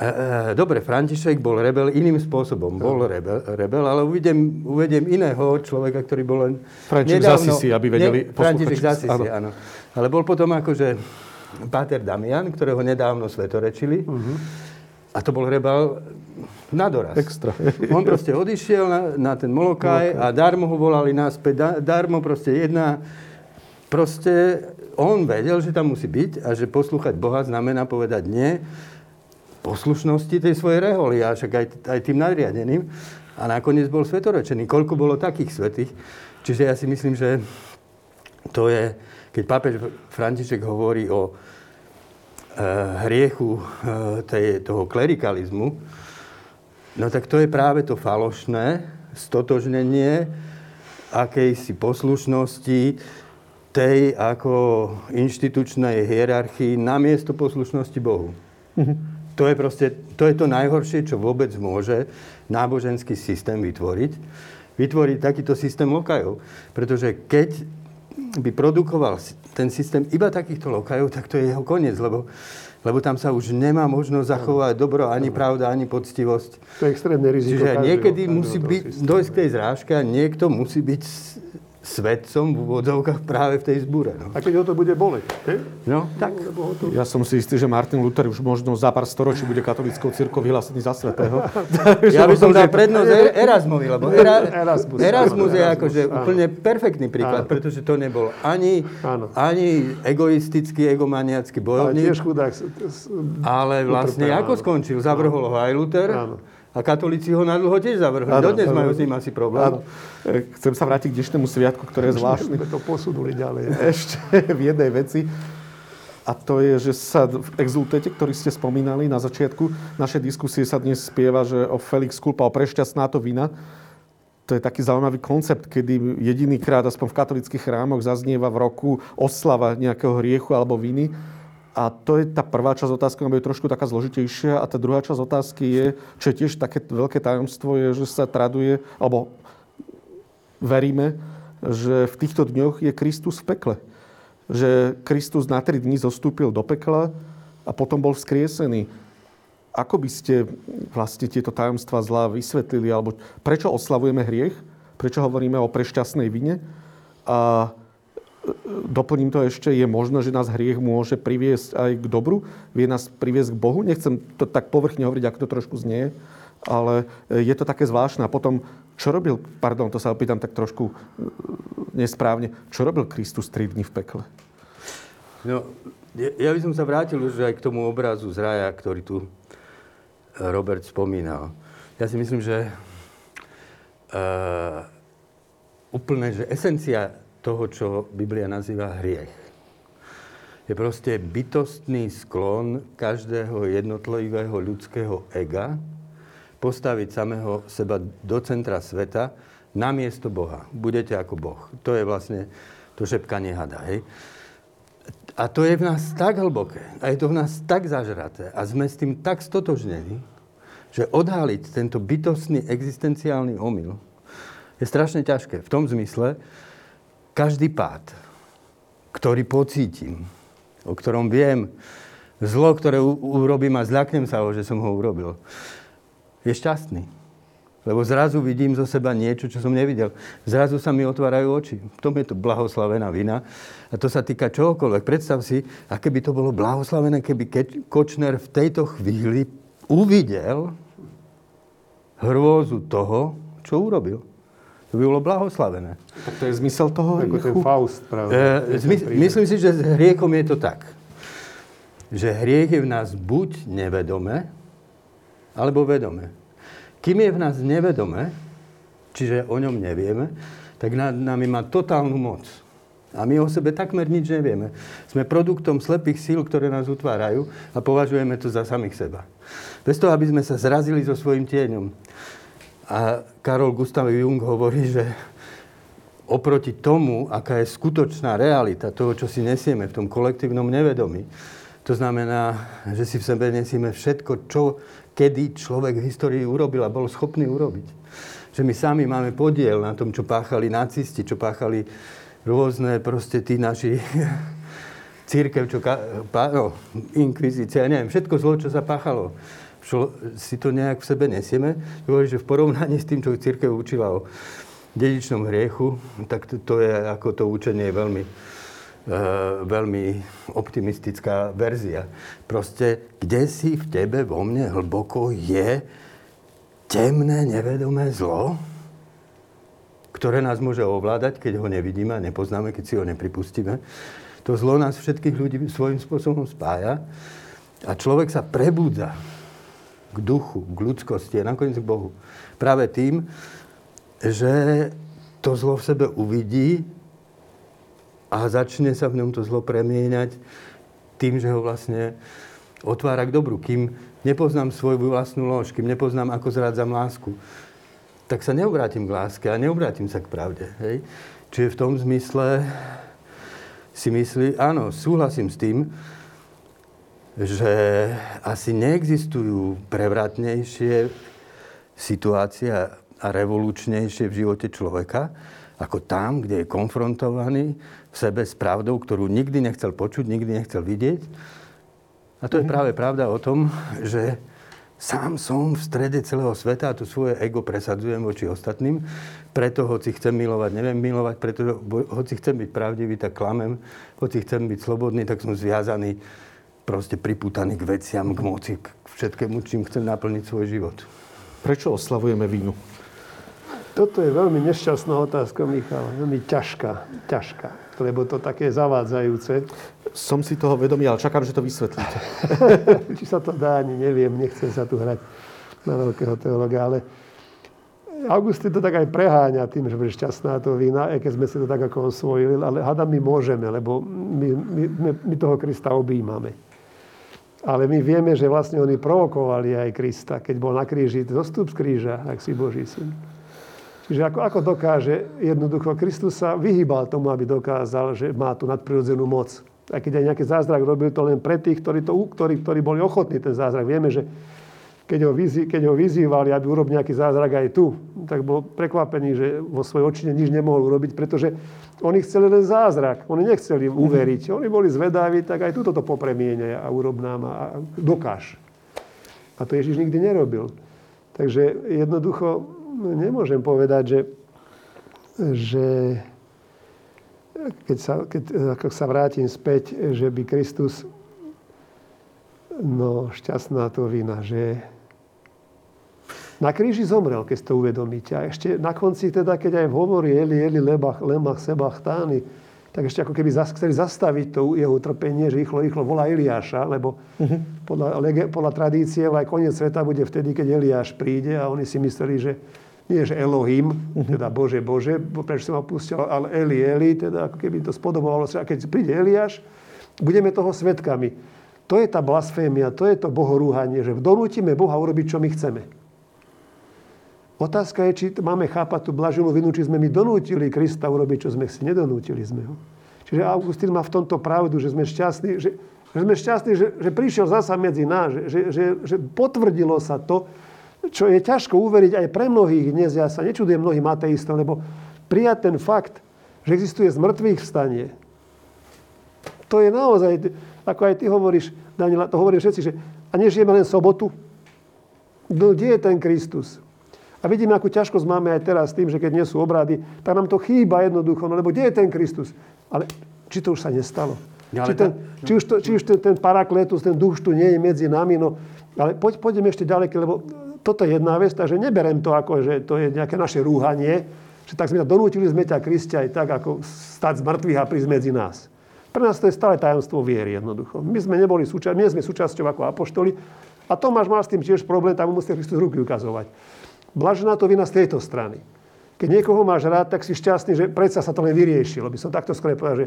B: e, dobre, František bol rebel iným spôsobom. Bol rebel, rebel ale uvedem, uvedem iného človeka, ktorý bol len
A: František
B: nedávno...
A: Zasisi, aby vedeli
B: ne, František. Zasisi,
A: Áno.
B: áno. Ale bol potom akože Páter Damian, ktorého nedávno svetorečili. A to bol rebel na doraz.
A: Extra. [LAUGHS]
B: On proste odišiel na, na ten Molokaj a darmo ho volali naspäť. Da, darmo proste jedna... Proste on vedel, že tam musí byť a že poslúchať Boha znamená povedať nie poslušnosti tej svojej reholi a však aj, aj tým nadriadeným. A nakoniec bol svetorečený. Koľko bolo takých svetých? Čiže ja si myslím, že to je, keď pápež František hovorí o hriechu e, tej, toho klerikalizmu, no tak to je práve to falošné stotožnenie akejsi poslušnosti tej ako inštitučnej hierarchii namiesto poslušnosti Bohu. To je proste, to je to najhoršie, čo vôbec môže náboženský systém vytvoriť. Vytvoriť takýto systém lokajov. Pretože keď by produkoval ten systém iba takýchto lokajov, tak to je jeho koniec, lebo, lebo tam sa už nemá možnosť zachovať dobro, ani pravda, ani poctivosť.
C: To je extrémne riziko.
B: Čiže
C: každého-
B: niekedy
C: každého
B: musí byť,
C: systému.
B: dojsť k tej zrážke a niekto musí byť s- svedcom v úvodzovkách práve v tej zbúre. No,
C: A keď ho to bude boleť, he?
B: no tak.
C: To...
A: Ja som si istý, že Martin Luther už možno za pár storočí bude katolickou církou vyhlásený za svetého. [LAUGHS]
B: Ja by som dal prednosť Er- [LAUGHS] Erasmovi, lebo Era,
C: Erasmus,
B: Erasmus je akože
C: áno.
B: úplne perfektný príklad,
C: Áno.
B: pretože to nebol ani,
C: Áno.
B: ani egoistický, egomaniacký
C: Ale
B: bojovník,
C: tiež chudák... s- s-
B: ale vlastne
C: utrpel,
B: ako
C: áno.
B: skončil? Zavrhol ho aj Luther
C: Áno.
B: A katolíci ho nadlho tiež zavrhli.
C: Áno,
B: Dodnes majú s ním asi problém.
A: Áno. E, Chcem sa vrátiť k dnešnému sviatku, ktoré je zvláštny.
C: Sme to posunuli ďalej. [LAUGHS]
A: Ešte v jednej veci. A to je, že sa v exultete, ktorý ste spomínali na začiatku našej diskusie, sa dnes spieva, že o Felix Kulpa, o prešťastná to vina. To je taký zaujímavý koncept, kedy jedinýkrát, aspoň v katolických chrámoch, zaznieva v roku oslava nejakého hriechu alebo viny. A to je tá prvá časť otázky, lebo je trošku taká zložitejšia. A tá druhá časť otázky je, čo je tiež také veľké tajomstvo, je, že sa traduje, alebo veríme, že v týchto dňoch je Kristus v pekle. Že Kristus na tri dní zostúpil do pekla a potom bol vzkriesený. Ako by ste vlastne tieto tajomstvá zla vysvetlili? Alebo prečo oslavujeme hriech? Prečo hovoríme o prešťastnej vine? A doplním to ešte, je možné, že nás hriech môže priviesť aj k dobru? Vie nás priviesť k Bohu? Nechcem to tak povrchne hovoriť, ako to trošku znie, ale je to také zvláštne. A potom, čo robil, pardon, to sa opýtam tak trošku e, nesprávne, čo robil Kristus tri dni v pekle?
B: No, ja by som sa vrátil už aj k tomu obrazu z raja, ktorý tu e, Robert spomínal. Ja si myslím, že uh, úplne, že esencia toho, čo Biblia nazýva hriech, je proste bytostný sklon každého jednotlivého ľudského ega postaviť samého seba do centra sveta namiesto Boha. Budete ako Boh. To je vlastne to šepkanie hada. Hej? A to je v nás tak hlboké a je to v nás tak zažraté a sme s tým tak stotožnení, že odhaliť tento bytostný existenciálny omyl je strašne ťažké. V tom zmysle, každý pád, ktorý pocítim, o ktorom viem, zlo, ktoré u- urobím a zľaknem sa ho, že som ho urobil, je šťastný. Lebo zrazu vidím zo seba niečo, čo som nevidel. Zrazu sa mi otvárajú oči. V tom je to blahoslavená vina. A to sa týka čohokoľvek. Predstav si, aké by to bolo blahoslavené, keby Ke- Kočner v tejto chvíli uvidel hrôzu toho, čo urobil. To by bolo blahoslavené.
A: Tak to je zmysel toho
C: Ako ten
A: hriechu?
C: Faust, práve.
B: E, zmys- myslím si, že s hriechom je to tak, že hriech je v nás buď nevedome, alebo vedome. Kým je v nás nevedome, čiže o ňom nevieme, tak nad nami má totálnu moc. A my o sebe takmer nič nevieme. Sme produktom slepých síl, ktoré nás utvárajú a považujeme to za samých seba. Bez toho, aby sme sa zrazili so svojím tieňom. A Karol Gustav Jung hovorí, že oproti tomu, aká je skutočná realita toho, čo si nesieme v tom kolektívnom nevedomí, to znamená, že si v sebe nesieme všetko, čo kedy človek v histórii urobil a bol schopný urobiť. Že my sami máme podiel na tom, čo páchali nacisti, čo páchali rôzne proste tí naši [LAUGHS] církev, čo, no, inkvizícia, neviem, všetko zlo, čo sa páchalo čo si to nejak v sebe nesieme. Hovorí, že v porovnaní s tým, čo církev učila o dedičnom hriechu, tak to, to je ako to učenie veľmi, e, veľmi optimistická verzia. Proste, kde si v tebe, vo mne hlboko je temné, nevedomé zlo, ktoré nás môže ovládať, keď ho nevidíme a nepoznáme, keď si ho nepripustíme. To zlo nás všetkých ľudí svojím spôsobom spája a človek sa prebúdza k duchu, k ľudskosti a nakoniec k Bohu. Práve tým, že to zlo v sebe uvidí a začne sa v ňom to zlo premieňať tým, že ho vlastne otvára k dobru. Kým nepoznám svoju vlastnú lož, kým nepoznám, ako zrádzam lásku, tak sa neobrátim k láske a neobrátim sa k pravde. Hej? Čiže v tom zmysle si myslí, áno, súhlasím s tým, že asi neexistujú prevratnejšie situácie a revolučnejšie v živote človeka, ako tam, kde je konfrontovaný v sebe s pravdou, ktorú nikdy nechcel počuť, nikdy nechcel vidieť. A to je mhm. práve pravda o tom, že sám som v strede celého sveta a to svoje ego presadzujem voči ostatným. Preto, hoci chcem milovať, neviem milovať, preto, hoci chcem byť pravdivý, tak klamem. Hoci chcem byť slobodný, tak som zviazaný proste priputaný k veciam, k moci, k všetkému, čím chcem naplniť svoj život.
A: Prečo oslavujeme vínu?
C: Toto je veľmi nešťastná otázka, Michal. Veľmi ťažká, ťažká, lebo to také zavádzajúce.
A: Som si toho vedomý, ale čakám, že to vysvetlíte. [LAUGHS]
C: Či sa to dá, ani neviem, nechcem sa tu hrať na veľkého teologa, ale Augustín to tak aj preháňa tým, že bude šťastná to vína, aj keď sme si to tak ako osvojili, ale hada my môžeme, lebo my, my, my, toho Krista objímame. Ale my vieme, že vlastne oni provokovali aj Krista, keď bol na kríži, zostup z kríža, ak si Boží syn. Čiže ako, ako dokáže, jednoducho Kristus sa vyhýbal tomu, aby dokázal, že má tú nadprirodzenú moc. A keď aj nejaký zázrak robil to len pre tých, ktorí, to, ktorí, ktorí boli ochotní ten zázrak. Vieme, že keď ho, vyzý, keď ho vyzývali, aby urobil nejaký zázrak aj tu, tak bol prekvapený, že vo svojej očine nič nemohol urobiť, pretože oni chceli len zázrak. Oni nechceli mhm. uveriť. Oni boli zvedaví, tak aj túto to popremiene a urob nám a dokáž. A to Ježiš nikdy nerobil. Takže jednoducho nemôžem povedať, že, že keď, sa, keď ako sa vrátim späť, že by Kristus, no šťastná to vina, že na kríži zomrel, keď to uvedomíte. A ešte na konci, teda, keď aj hovorí Eli, Eli, lebach, lemach, sebach, tány, tak ešte ako keby chceli zastaviť to jeho utrpenie, že rýchlo, rýchlo volá Eliáša, lebo uh-huh. podľa, podľa tradície aj koniec sveta bude vtedy, keď Eliáš príde a oni si mysleli, že nie že Elohim, uh-huh. teda Bože, Bože, prečo som opustil, ale Eli, Eli, teda ako keby to spodobovalo. A keď príde Eliáš, budeme toho svetkami. To je tá blasfémia, to je to bohorúhanie, že donútime Boha urobiť, čo my chceme. Otázka je, či máme chápať tú blaženú vinu, či sme my donútili Krista urobiť, čo sme si nedonútili sme ho. Čiže Augustín má v tomto pravdu, že sme šťastní, že, že sme šťastní, že, že prišiel zasa medzi nás, že, že, že potvrdilo sa to, čo je ťažko uveriť aj pre mnohých dnes. Ja sa nečudujem mnohým ateistom, lebo prijať ten fakt, že existuje zmrtvých vstanie, to je naozaj, ako aj ty hovoríš, Daniela, to hovorí všetci, že a nežijeme len sobotu. No, kde je ten Kristus? A vidíme, akú ťažkosť máme aj teraz s tým, že keď nie sú obrady, tak nám to chýba jednoducho, no lebo kde je ten Kristus? Ale či to už sa nestalo? Ja, či, ten, no. či, už to, či už ten, ten parakletus, ten duch tu nie je medzi nami, no, ale poď, poďme ešte ďalej, lebo toto je jedna vec, takže neberem to ako, že to je nejaké naše rúhanie, že tak sme donútili sme ťa, Kristia, aj tak, ako stať z mŕtvych a prísť medzi nás. Pre nás to je stále tajomstvo viery jednoducho. My sme neboli súčasťou, my sme súčasťou ako apoštoli a Tomáš mal s tým tiež problém, tam musí Kristus ruky ukazovať. Blažená to vina z tejto strany. Keď niekoho máš rád, tak si šťastný, že predsa sa to len vyriešilo. By som takto skôr povedal, že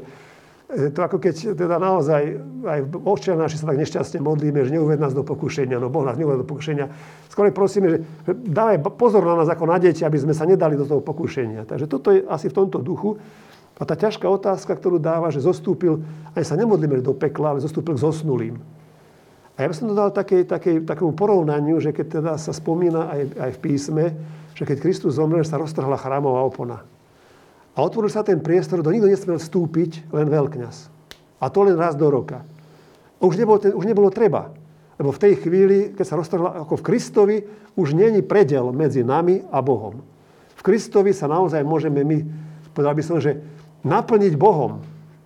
C: e, to ako keď teda naozaj aj očia naši sa tak nešťastne modlíme, že neuved nás do pokušenia, no Boh nás neuved do pokušenia. Skôr prosíme, že dávaj pozor na nás ako na deti, aby sme sa nedali do toho pokušenia. Takže toto je asi v tomto duchu. A tá ťažká otázka, ktorú dáva, že zostúpil, aj sa nemodlíme do pekla, ale zostúpil k zosnulým. A ja by som to dal také, také, takému porovnaniu, že keď teda sa spomína aj, aj v písme, že keď Kristus zomrel, sa roztrhla chrámová opona. A otvoril sa ten priestor, do nikto nesmel vstúpiť, len veľkňaz. A to len raz do roka. Už, nebolo, už nebolo treba. Lebo v tej chvíli, keď sa roztrhla ako v Kristovi, už není predel medzi nami a Bohom. V Kristovi sa naozaj môžeme my, povedal by som, že naplniť Bohom.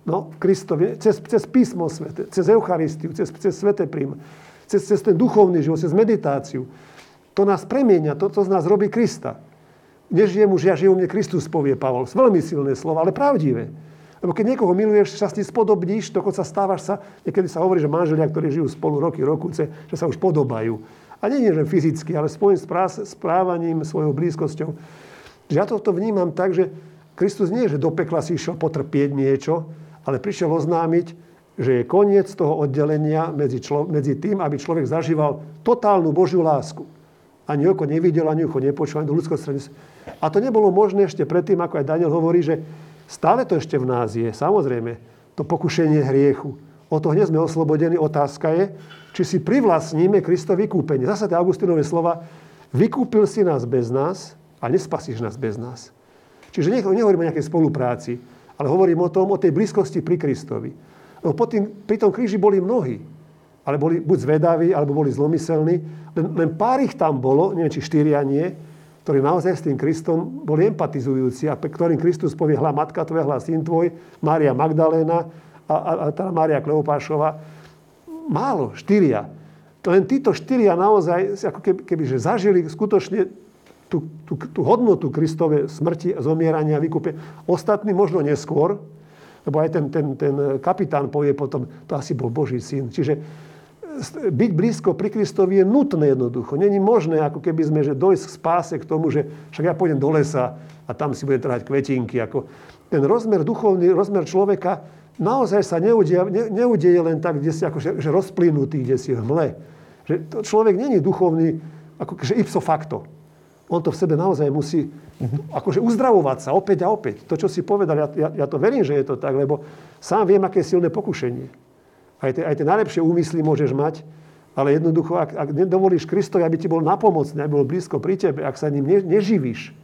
C: No, v Kristovi, cez, cez písmo svete, cez Eucharistiu, cez, cez svete prím, cez, cez ten duchovný život, cez meditáciu. To nás premienia, to, to z nás robí Krista. Nežijem už, ja žijem, mne Kristus povie Pavol. Veľmi silné slovo, ale pravdivé. Lebo keď niekoho miluješ, sa s ním spodobníš, dokonca stávaš sa, niekedy sa hovorí, že manželia, ktorí žijú spolu roky, rokuce, že sa už podobajú. A nie že fyzicky, ale spojím s správaním, svojou blízkosťou. Že ja toto vnímam tak, že Kristus nie že do pekla si išiel potrpieť niečo, ale prišiel oznámiť, že je koniec toho oddelenia medzi, člo, medzi tým, aby človek zažíval totálnu Božiu lásku. Ani oko nevidel, ani ucho nepočul, ani do ľudského A to nebolo možné ešte predtým, ako aj Daniel hovorí, že Stále to ešte v nás je, samozrejme, to pokušenie hriechu. O to hneď sme oslobodení. Otázka je, či si privlastníme Kristo vykúpenie. Zase tie Augustinové slova, vykúpil si nás bez nás a nespasíš nás bez nás. Čiže nehovorím o nejakej spolupráci, ale hovorím o tom, o tej blízkosti pri Kristovi. Lebo po tým, pri tom kríži boli mnohí. Ale boli buď zvedaví, alebo boli zlomyselní. Len, len pár ich tam bolo, neviem, či štyria nie, ktorí naozaj s tým Kristom boli empatizujúci a ktorým Kristus povie, hla matka tvoja, hla syn tvoj, Mária Magdaléna a, a, a teda Mária Kleopášova. Málo, štyria. Len títo štyria naozaj, ako keby, keby že zažili skutočne tú, tú, tú hodnotu Kristovej smrti, zomierania, vykúpe. Ostatní možno neskôr, lebo aj ten, ten, ten kapitán povie potom, to asi bol Boží syn. Čiže byť blízko pri Kristovi je nutné jednoducho. Není možné, ako keby sme, že dojsť k spáse k tomu, že však ja pôjdem do lesa a tam si budem trhať kvetinky. Ako ten rozmer duchovný, rozmer človeka naozaj sa neudie, ne, neudeje len tak, kde si ako, že, že rozplynutý, kde si hmle. Že to človek není duchovný, ako že ipso facto. On to v sebe naozaj musí akože uzdravovať sa opäť a opäť. To, čo si povedal, ja, ja, ja to verím, že je to tak, lebo sám viem, aké je silné pokušenie. Aj tie, aj tie najlepšie úmysly môžeš mať, ale jednoducho, ak, ak nedovolíš Kristovi, aby ti bol napomocný, aby bol blízko pri tebe, ak sa ním ne, neživíš,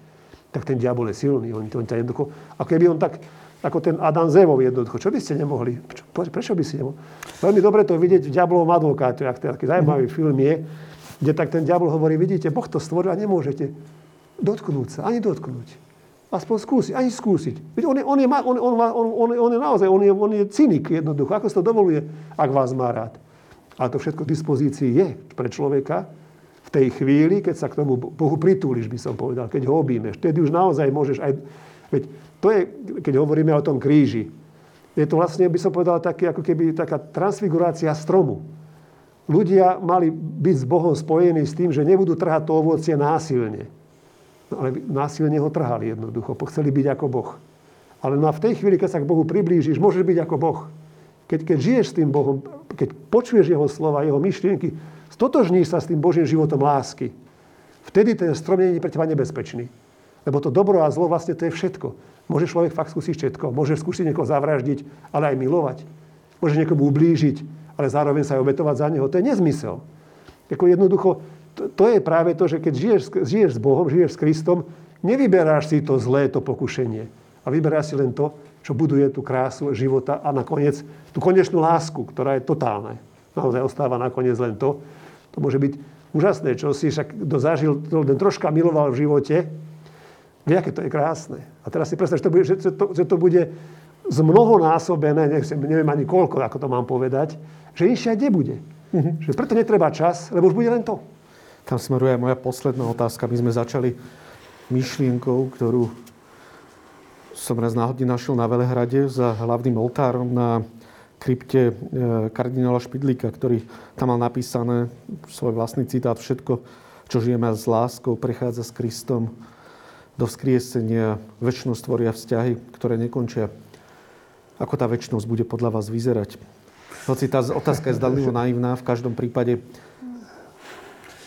C: tak ten diabol je silný. On, on ťa jednoducho, ako keby on tak, ako ten Adam Zevov jednoducho. Čo by ste nemohli? Prečo, by si nemohli? Veľmi dobre to vidieť v Diablovom advokáte, ak taký zaujímavý film je, kde tak ten diabol hovorí, vidíte, Boh to stvoril a nemôžete dotknúť sa, ani dotknúť aspoň skúsiť, ani skúsiť. Veď on je, on je, on, on, on, on, on je naozaj, on je, on je cynik jednoducho. Ako sa to dovoluje, ak vás má rád? Ale to všetko k dispozícii je pre človeka v tej chvíli, keď sa k tomu Bohu pritúliš, by som povedal, keď ho objímeš. Vtedy už naozaj môžeš aj... Veď to je, keď hovoríme o tom kríži, je to vlastne, by som povedal, také, ako keby taká transfigurácia stromu. Ľudia mali byť s Bohom spojení s tým, že nebudú trhať to ovocie násilne No, ale násilne ho trhali jednoducho. Chceli byť ako Boh. Ale no a v tej chvíli, keď sa k Bohu priblížiš, môžeš byť ako Boh. Keď, keď žiješ s tým Bohom, keď počuješ Jeho slova, Jeho myšlienky, stotožníš sa s tým Božím životom lásky, vtedy ten strom nie je pre teba nebezpečný. Lebo to dobro a zlo vlastne to je všetko. Môže človek fakt skúsiť všetko. Môže skúsiť niekoho zavraždiť, ale aj milovať. Môže niekomu ublížiť, ale zároveň sa aj obetovať za neho. To je nezmysel. Ako jednoducho, to, to je práve to, že keď žiješ, žiješ s Bohom, žiješ s Kristom, nevyberáš si to zlé, to pokušenie. A vyberáš si len to, čo buduje tú krásu života a nakoniec tú konečnú lásku, ktorá je totálna. Naozaj ostáva nakoniec len to. To môže byť úžasné, čo si však kto zažil, to len troška miloval v živote, vie, aké to je krásne. A teraz si predstav, že to bude, že to, že to bude zmnohonásobené, nechcem, neviem ani koľko, ako to mám povedať, že inšia nebude. Mm-hmm. Že preto netreba čas, lebo už bude len to.
A: Tam smeruje aj moja posledná otázka. My sme začali myšlienkou, ktorú som raz náhodne našiel na Velehrade za hlavným oltárom na krypte e, kardinála Špidlíka, ktorý tam mal napísané svoj vlastný citát. Všetko, čo žijeme s láskou, prechádza s Kristom do vzkriesenia. Väčšnosť tvoria vzťahy, ktoré nekončia. Ako tá väčšnosť bude podľa vás vyzerať? Hoci tá otázka je zdanlivo naivná, v každom prípade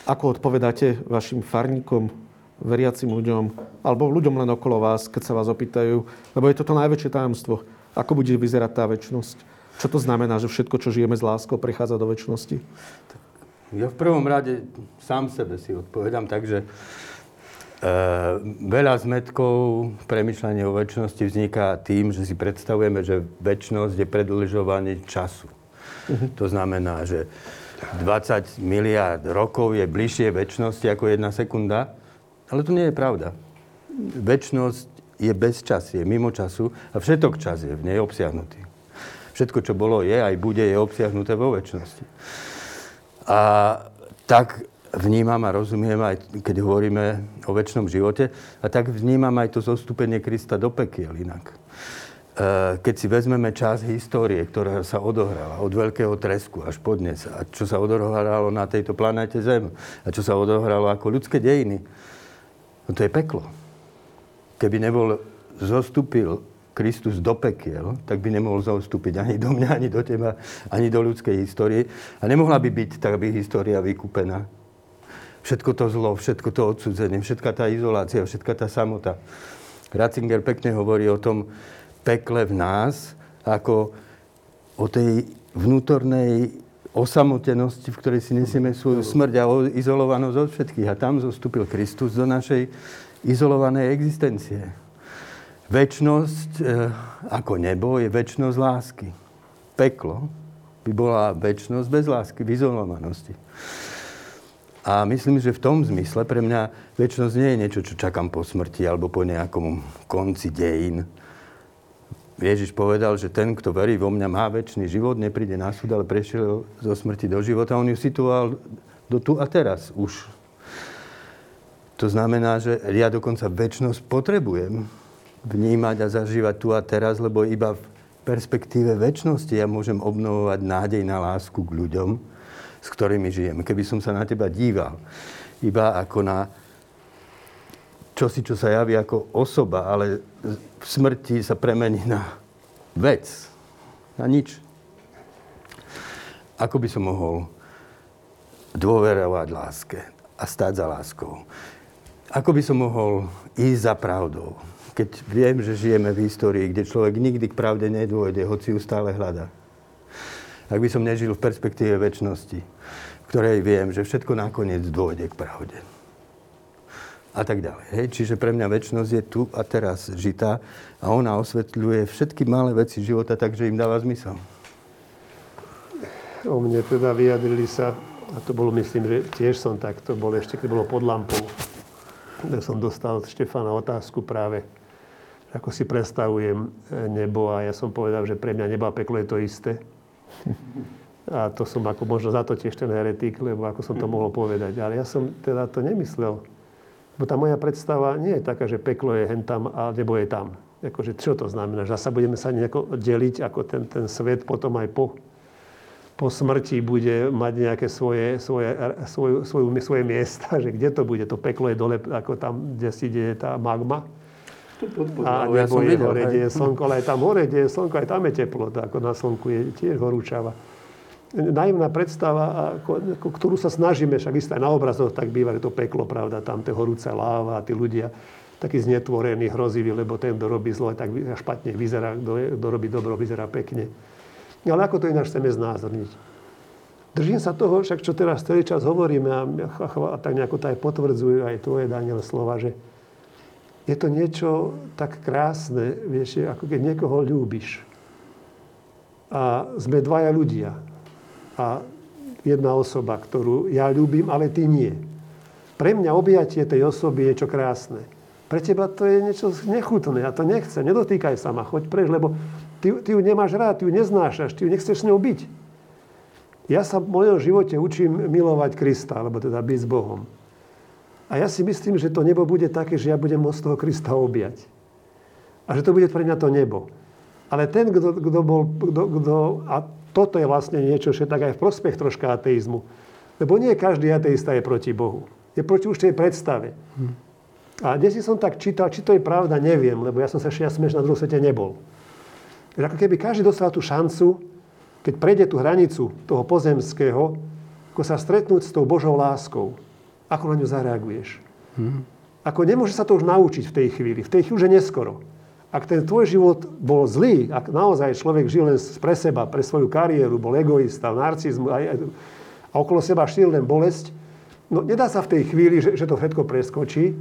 A: ako odpovedáte vašim farníkom, veriacim ľuďom, alebo ľuďom len okolo vás, keď sa vás opýtajú, lebo je to to najväčšie tajomstvo. Ako bude vyzerať tá väčšnosť? Čo to znamená, že všetko, čo žijeme s láskou, prechádza do väčšnosti?
B: Ja v prvom rade sám sebe si odpovedám tak, že e, veľa zmetkov premyšľania o väčšnosti vzniká tým, že si predstavujeme, že väčšnosť je predlžovanie času. Uh-huh. To znamená, že 20 miliárd rokov je bližšie väčšnosti ako jedna sekunda. Ale to nie je pravda. Väčšnosť je bez času, je mimo času a všetok čas je v nej obsiahnutý. Všetko, čo bolo, je aj bude, je obsiahnuté vo väčšnosti. A tak vnímam a rozumiem aj, keď hovoríme o väčšnom živote, a tak vnímam aj to zostúpenie Krista do pekiel inak. E, keď si vezmeme čas histórie, ktorá sa odohrala od veľkého tresku až po dnes, a čo sa odohralo na tejto planéte Zem, a čo sa odohralo ako ľudské dejiny, no to je peklo. Keby nebol zostúpil Kristus do pekiel, tak by nemohol zostúpiť ani do mňa, ani do teba, ani do ľudskej histórie. A nemohla by byť tak by história vykúpená. Všetko to zlo, všetko to odsudzenie, všetka tá izolácia, všetka tá samota. Ratzinger pekne hovorí o tom pekle v nás, ako o tej vnútornej osamotenosti, v ktorej si nesieme svoju smrť a izolovanosť od všetkých. A tam zostúpil Kristus do našej izolovanej existencie. Väčnosť e, ako nebo je väčnosť lásky. Peklo by bola väčnosť bez lásky, v izolovanosti. A myslím, že v tom zmysle pre mňa väčnosť nie je niečo, čo čakám po smrti alebo po nejakom konci dejín. Ježiš povedal, že ten, kto verí vo mňa, má väčší život, nepríde na súd, ale prešiel zo smrti do života. On ju situoval do tu a teraz už. To znamená, že ja dokonca väčnosť potrebujem vnímať a zažívať tu a teraz, lebo iba v perspektíve väčšnosti ja môžem obnovovať nádej na lásku k ľuďom, s ktorými žijem. Keby som sa na teba díval iba ako na čosi, čo sa javí ako osoba, ale v smrti sa premení na vec, na nič. Ako by som mohol dôverovať láske a stať za láskou? Ako by som mohol ísť za pravdou? keď viem, že žijeme v histórii, kde človek nikdy k pravde nedôjde, hoci ju stále hľadá. Ak by som nežil v perspektíve väčšnosti, ktorej viem, že všetko nakoniec dôjde k pravde. A tak ďalej. Hej? Čiže pre mňa väčšnosť je tu a teraz žitá a ona osvetľuje všetky malé veci života, takže im dáva zmysel.
C: O mne teda vyjadrili sa, a to bolo myslím, že tiež som tak, to bolo ešte, keď bolo pod lampou, kde som dostal od Štefana otázku práve, ako si predstavujem e, nebo a ja som povedal, že pre mňa nebo a peklo je to isté. A to som ako možno za to tiež ten heretik, lebo ako som to mohol povedať. Ale ja som teda to nemyslel. Bo tá moja predstava nie je taká, že peklo je hen tam a nebo je tam. Akože, čo to znamená? Že sa budeme sa nejako deliť, ako ten, ten svet potom aj po, po smrti bude mať nejaké svoje, svoje, svoju, svoju, svoje miesta, že kde to bude? To peklo je dole, ako tam, kde si deje tá magma a nebo ja je videl, hore, kde je slnko, ale aj tam hore, kde je slnko, aj tam je teplo, ako na slnku je tiež horúčava. Naivná predstava, ako, ako, ktorú sa snažíme, však isté aj na obrazoch tak býva, že to peklo, pravda, tam tie horúce láva a tí ľudia takí znetvorení, hroziví, lebo ten, kto robí zlo, tak špatne vyzerá, kto, kto robí dobro, vyzerá pekne. Ale ako to ináč chceme znázorniť? Držím sa toho, však čo teraz celý čas hovoríme a, a, a tak nejako to aj potvrdzujú aj tvoje, Daniel, slova, že, je to niečo tak krásne, vieš, ako keď niekoho ľúbiš. A sme dvaja ľudia. A jedna osoba, ktorú ja ľúbim, ale ty nie. Pre mňa objatie tej osoby je čo krásne. Pre teba to je niečo nechutné. Ja to nechcem. Nedotýkaj sa ma. Choď preč, lebo ty, ty ju nemáš rád, ty ju neznášaš, ty ju nechceš s ňou byť. Ja sa v mojom živote učím milovať Krista, alebo teda byť s Bohom. A ja si myslím, že to nebo bude také, že ja budem môcť toho Krista objať. A že to bude pre mňa to nebo. Ale ten, kto bol... Kto, kto, a toto je vlastne niečo, že tak aj v prospech troška ateizmu. Lebo nie každý ateista je proti Bohu. Je proti už tej predstave. A dnes som tak čítal, či to je pravda, neviem, lebo ja som sa ešte na druhom svete nebol. Že ako keby každý dostal tú šancu, keď prejde tú hranicu toho pozemského, ako sa stretnúť s tou Božou láskou ako na ňu zareaguješ. Hmm. Ako nemôže sa to už naučiť v tej chvíli. V tej chvíli už je neskoro. Ak ten tvoj život bol zlý, ak naozaj človek žil len pre seba, pre svoju kariéru, bol egoista, narcizmus a, a okolo seba šil len bolesť, no nedá sa v tej chvíli, že, že to všetko preskočí,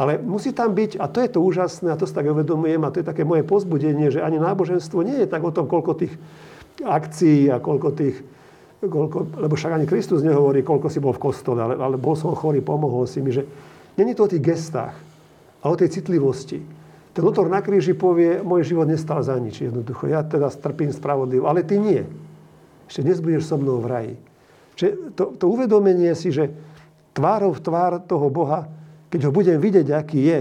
C: ale musí tam byť, a to je to úžasné, a to si tak uvedomujem, a to je také moje pozbudenie, že ani náboženstvo nie je tak o tom, koľko tých akcií a koľko tých koľko, lebo však ani Kristus nehovorí, koľko si bol v kostole, ale, ale bol som chorý, pomohol si mi, že není to o tých gestách, ale o tej citlivosti. Ten autor na kríži povie, môj život nestal za nič, jednoducho. Ja teda trpím spravodlivo, ale ty nie. Ešte dnes budeš so mnou v raji. Čiže to, to uvedomenie si, že tvárov tvár toho Boha, keď ho budem vidieť, aký je,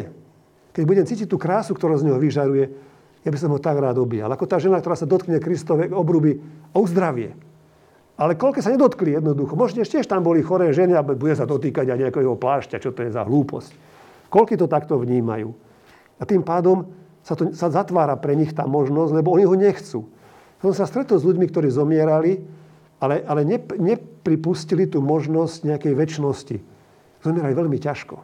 C: keď budem cítiť tú krásu, ktorú z neho vyžaruje, ja by som ho tak rád objal. Ako tá žena, ktorá sa dotkne Kristovej obruby a uzdravie. Ale koľko sa nedotkli jednoducho. Možno ešte tam boli choré ženy a bude sa dotýkať aj nejakého plášťa, čo to je za hlúposť. Koľko to takto vnímajú. A tým pádom sa, to, sa zatvára pre nich tá možnosť, lebo oni ho nechcú. Som sa stretol s ľuďmi, ktorí zomierali, ale, ale ne, nepripustili tú možnosť nejakej väčšnosti. Zomierali veľmi ťažko.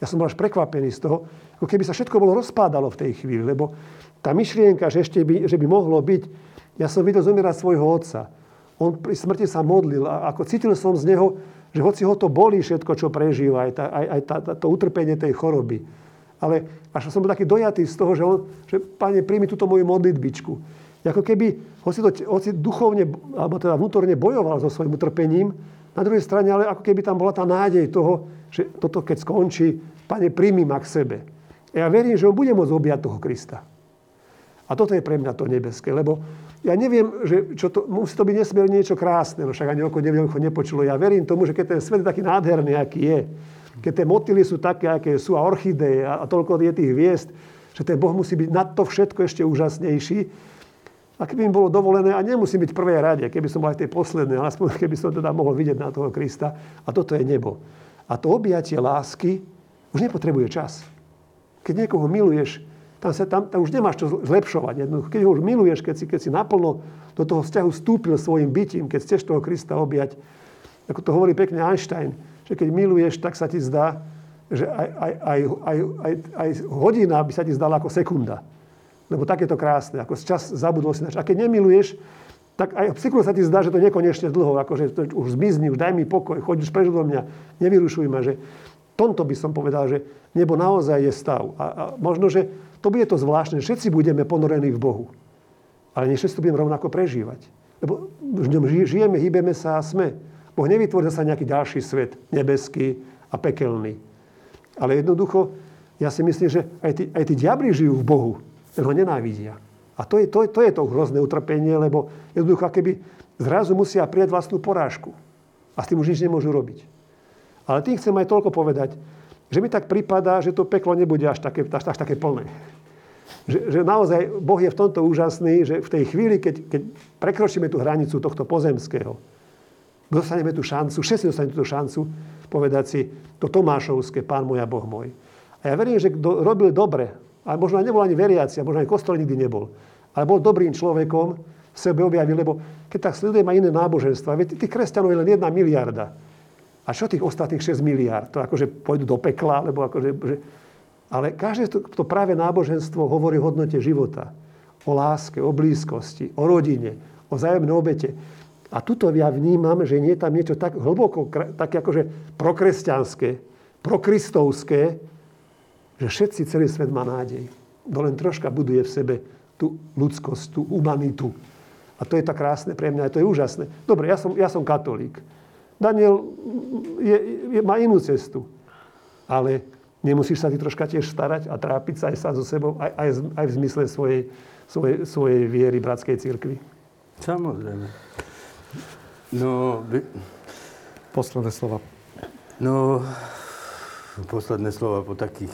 C: Ja som bol až prekvapený z toho, ako keby sa všetko bolo rozpádalo v tej chvíli, lebo tá myšlienka, že ešte by, že by mohlo byť, ja som videl zomierať svojho otca. On pri smrti sa modlil a ako cítil som z neho, že hoci ho to bolí všetko, čo prežíva, aj, tá, aj, aj tá, tá, to utrpenie tej choroby. Ale až som bol taký dojatý z toho, že, on, že Pane, príjmi túto moju modlitbičku. Ako keby, hoci, to, hoci duchovne, alebo teda vnútorne bojoval so svojím utrpením, na druhej strane, ale ako keby tam bola tá nádej toho, že toto keď skončí, Pane, príjmi ma k sebe. Ja verím, že on bude môcť objať toho Krista. A toto je pre mňa to nebeské, lebo ja neviem, že čo to, musí to byť nesmierne niečo krásne, no však ani oko ako nepočulo. Ja verím tomu, že keď ten svet je taký nádherný, aký je, keď tie motily sú také, aké sú a orchideje a, a toľko je tých hviezd, že ten Boh musí byť nad to všetko ešte úžasnejší. A keby im bolo dovolené, a nemusí byť v prvej rade, keby som bol aj tej poslednej, ale aspoň keby som teda mohol vidieť na toho Krista. A toto je nebo. A to objatie lásky už nepotrebuje čas. Keď niekoho miluješ, tam, sa, tam, tam už nemáš čo zlepšovať. Jednoducho. Keď ho už miluješ, keď si, keď si naplno do toho vzťahu vstúpil svojim bytím, keď chceš toho Krista objať, ako to hovorí pekne Einstein, že keď miluješ, tak sa ti zdá, že aj, aj, aj, aj, aj, aj hodina by sa ti zdala ako sekunda. Lebo tak je to krásne, ako čas zabudol si. A keď nemiluješ, tak aj sekundu sa ti zdá, že to nekonečne dlho, akože to už zmizni, už daj mi pokoj, choď už preč do mňa, nevyrušuj ma, že tomto by som povedal, že nebo naozaj je stav. A, a možno, že to bude to zvláštne. Všetci budeme ponorení v Bohu. Ale nie všetci to budeme rovnako prežívať. Lebo v ňom žijeme, hýbeme sa a sme. Boh nevytvoril sa nejaký ďalší svet, nebeský a pekelný. Ale jednoducho, ja si myslím, že aj tí, aj tí diabli žijú v Bohu, len ho nenávidia. A to je, to, to je to hrozné utrpenie, lebo jednoducho, keby zrazu musia prijať vlastnú porážku. A s tým už nič nemôžu robiť. Ale tým chcem aj toľko povedať, že mi tak prípada, že to peklo nebude až také, až, až také plné. Že, že naozaj Boh je v tomto úžasný, že v tej chvíli, keď, keď prekročíme tú hranicu tohto pozemského, dostaneme tú šancu, všetci dostaneme tú šancu povedať si to Tomášovské, Pán môj a Boh môj. A ja verím, že kto robil dobre, a možno aj nebol ani veriaci, a možno aj kostol nikdy nebol, ale bol dobrým človekom, sebe objavil, lebo keď tak sledujem aj iné náboženstva, viete, tých kresťanov je len jedna miliarda. A čo tých ostatných 6 miliard? To akože pôjdu do pekla, alebo akože... Že... Ale každé to, to práve náboženstvo hovorí o hodnote života. O láske, o blízkosti, o rodine, o zájomnej obete. A tuto ja vnímam, že nie je tam niečo tak hlboko, také akože prokresťanské, prokristovské, že všetci, celý svet má nádej. To len troška buduje v sebe tú ľudskosť, tú humanitu. A to je tak krásne pre mňa, to je úžasné. Dobre, ja som, ja som katolík. Daniel je, je, má inú cestu. Ale nemusíš sa ty troška tiež starať a trápiť sa aj sám so sebou, aj, aj, aj v zmysle svojej, svojej, svojej viery bratskej cirkvi.
B: Samozrejme. No, by...
A: Posledné slova.
B: No, posledné slova po takých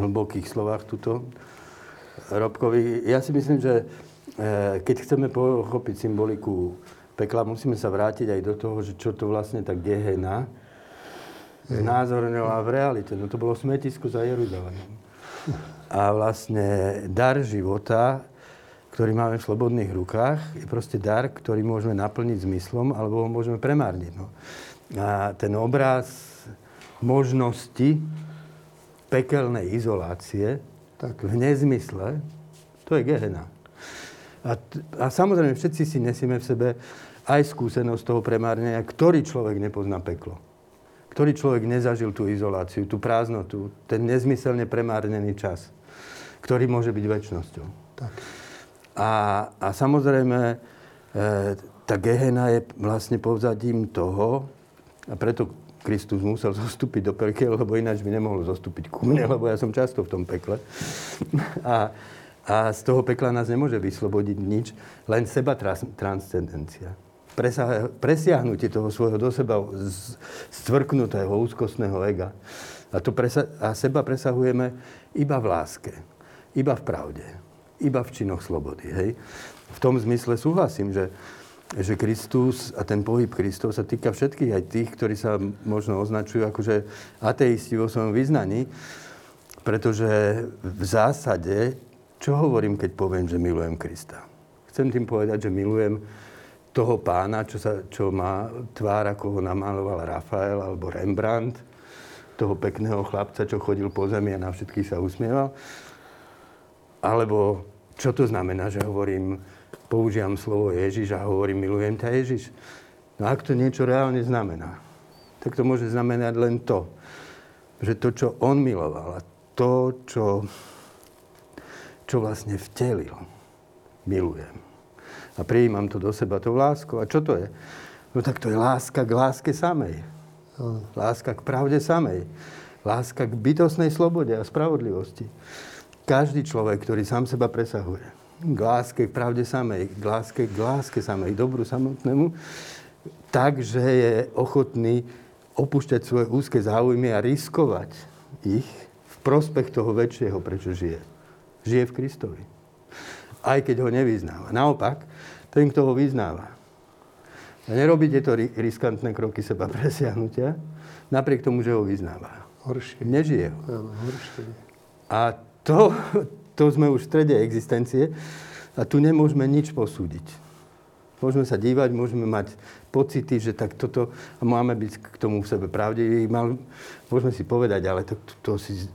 B: hlbokých slovách tuto. Robkovi, ja si myslím, že eh, keď chceme pochopiť symboliku pekla, musíme sa vrátiť aj do toho, že čo to vlastne tá Gehena znázorňovala v realite. No to bolo smetisko za Jeruzalém. A vlastne dar života, ktorý máme v slobodných rukách, je proste dar, ktorý môžeme naplniť zmyslom, alebo ho môžeme premárniť. No. A ten obraz možnosti pekelnej izolácie tak. v nezmysle, to je Gehena. A, a samozrejme, všetci si nesieme v sebe aj skúsenosť toho premárnenia, ktorý človek nepozná peklo. Ktorý človek nezažil tú izoláciu, tú prázdnotu, ten nezmyselne premárnený čas, ktorý môže byť väčšnosťou. Tak. A, a samozrejme, tá Gehena je vlastne povzadím toho, a preto Kristus musel [LAUGHS] zostúpiť do pekel, lebo ináč by nemohol zostúpiť ku mne, lebo ja som často v tom pekle. [LAUGHS] A, a z toho pekla nás nemôže vyslobodiť nič, len seba transcendencia. presiahnutie toho svojho do seba stvrknutého úzkostného ega. A, to presa- a seba presahujeme iba v láske, iba v pravde, iba v činoch slobody. Hej? V tom zmysle súhlasím, že, že Kristus a ten pohyb Kristov sa týka všetkých, aj tých, ktorí sa možno označujú akože ateisti vo svojom vyznaní, pretože v zásade, čo hovorím, keď poviem, že milujem Krista? Chcem tým povedať, že milujem toho pána, čo, sa, čo má tvár, ako ho namaloval Rafael alebo Rembrandt, toho pekného chlapca, čo chodil po zemi a na všetkých sa usmieval. Alebo čo to znamená, že hovorím, používam slovo Ježiš a hovorím, milujem ťa Ježiš. No ak to niečo reálne znamená, tak to môže znamenať len to, že to, čo on miloval a to, čo, čo vlastne vtelil, milujem. A prijímam to do seba, to lásku. A čo to je? No tak to je láska k láske samej. Láska k pravde samej. Láska k bytostnej slobode a spravodlivosti. Každý človek, ktorý sám seba presahuje, k láske, k pravde samej, k láske, k láske samej, dobru samotnému, takže je ochotný opúšťať svoje úzke záujmy a riskovať ich v prospech toho väčšieho, prečo žije. Žije v Kristovi. Aj keď ho nevyznáva. Naopak, ten, kto ho vyznáva, a nerobí tieto riskantné kroky seba presiahnutia, napriek tomu, že ho vyznáva.
C: Horšie.
B: Nežije ho.
C: Áno, horšie.
B: A to, to sme už v strede existencie a tu nemôžeme nič posúdiť. Môžeme sa dívať, môžeme mať pocity, že tak toto, a máme byť k tomu v sebe pravdiví. Môžeme si povedať, ale to, to, to si,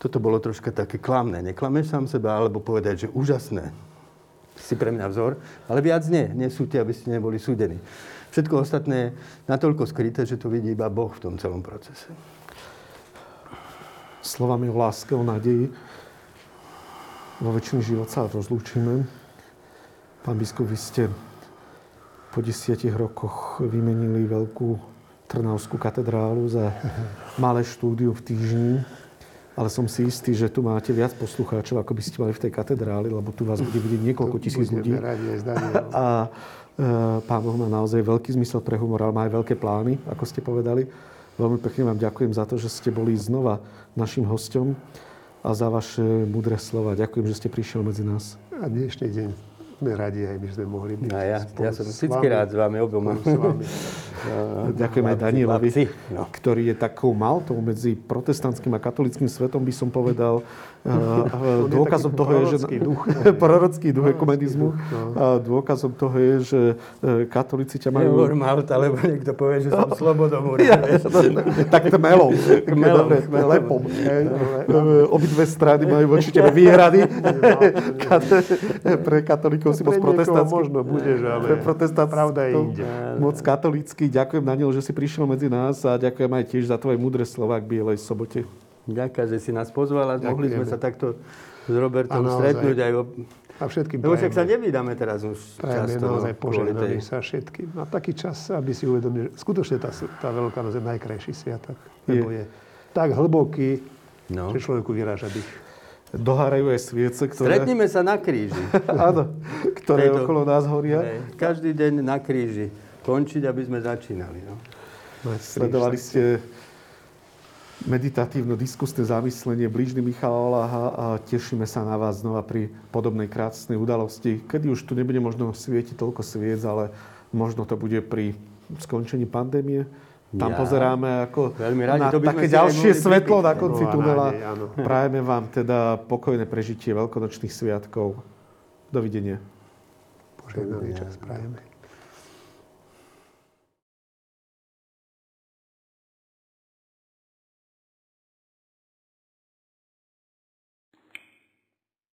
B: toto bolo troška také klamné. Neklameš sám seba, alebo povedať, že úžasné si pre mňa vzor, ale viac nie. Nesúďte, aby ste neboli súdení. Všetko ostatné je natoľko skryté, že to vidí iba Boh v tom celom procese.
A: Slovami o láske, o nádeji vo väčšiny život sa rozlúčime. Pán biskup, vy ste po desiatich rokoch vymenili veľkú Trnavskú katedrálu za malé štúdiu v týždni ale som si istý, že tu máte viac poslucháčov, ako by ste mali v tej katedráli, lebo tu vás bude vidieť niekoľko tisíc ľudí. [LAUGHS] A e, pán Boh má naozaj veľký zmysel pre humor, ale má aj veľké plány, ako ste povedali. Veľmi pekne vám ďakujem za to, že ste boli znova našim hostom a za vaše mudré slova. Ďakujem, že ste prišiel medzi nás.
C: A dnešný deň sme radi aj my sme mohli byť.
B: A ja, ja som vždy rád s vami oboma. S vami.
A: Ďakujem aj Danielovi, no. ktorý je takou maltou medzi protestantským a katolickým svetom, by som povedal. [LAUGHS] dôkazom toho je, že...
C: Duch.
A: prorocký duch [LAUGHS] ekumenizmu. No. Dôkazom toho je, že e, katolíci ťa majú...
B: Nehovor Malta, lebo niekto povie, že som slobodomúr. [LAUGHS]
A: Ja, tak. Tmelom. Dobre, lepom. Obidve strany majú voči tebe výhrady. Pre katolíkov si moc protestantský.
C: možno budeš, ale pravda je inde.
A: Moc katolícky Ďakujem, Daniel, že si prišiel medzi nás a ďakujem aj tiež za tvoje múdre slova k Bielej sobote.
B: Ďakujem, že si nás pozval a mohli sme sa takto s Robertom stretnúť aj o...
C: A všetkým
B: Lebo však sa nevydáme teraz už
C: prajeme často. naozaj no, požehnaný sa všetkým. A taký čas, aby si uvedomili, že skutočne tá, tá Veľká noc je najkrajší sviatok. Lebo je. je tak hlboký, no. že človeku vyráža dých.
A: Dohárajú aj sviece, ktoré...
B: Stretneme sa na kríži. [LAUGHS]
A: Áno, ktoré Tejto... okolo nás horia.
B: Hej. Každý deň na kríži končiť, aby sme začínali. No.
A: Sledovali ste meditatívno-diskusné zamyslenie blížny Michala Láha a tešíme sa na vás znova pri podobnej krásnej udalosti, kedy už tu nebude možno svietiť toľko sviec, ale možno to bude pri skončení pandémie. Tam ja, pozeráme ako
B: radi, na
A: také ďalšie svetlo na konci tunela. Prajeme vám teda pokojné prežitie veľkonočných sviatkov. Dovidenia.
C: Požehnaný čas prajeme.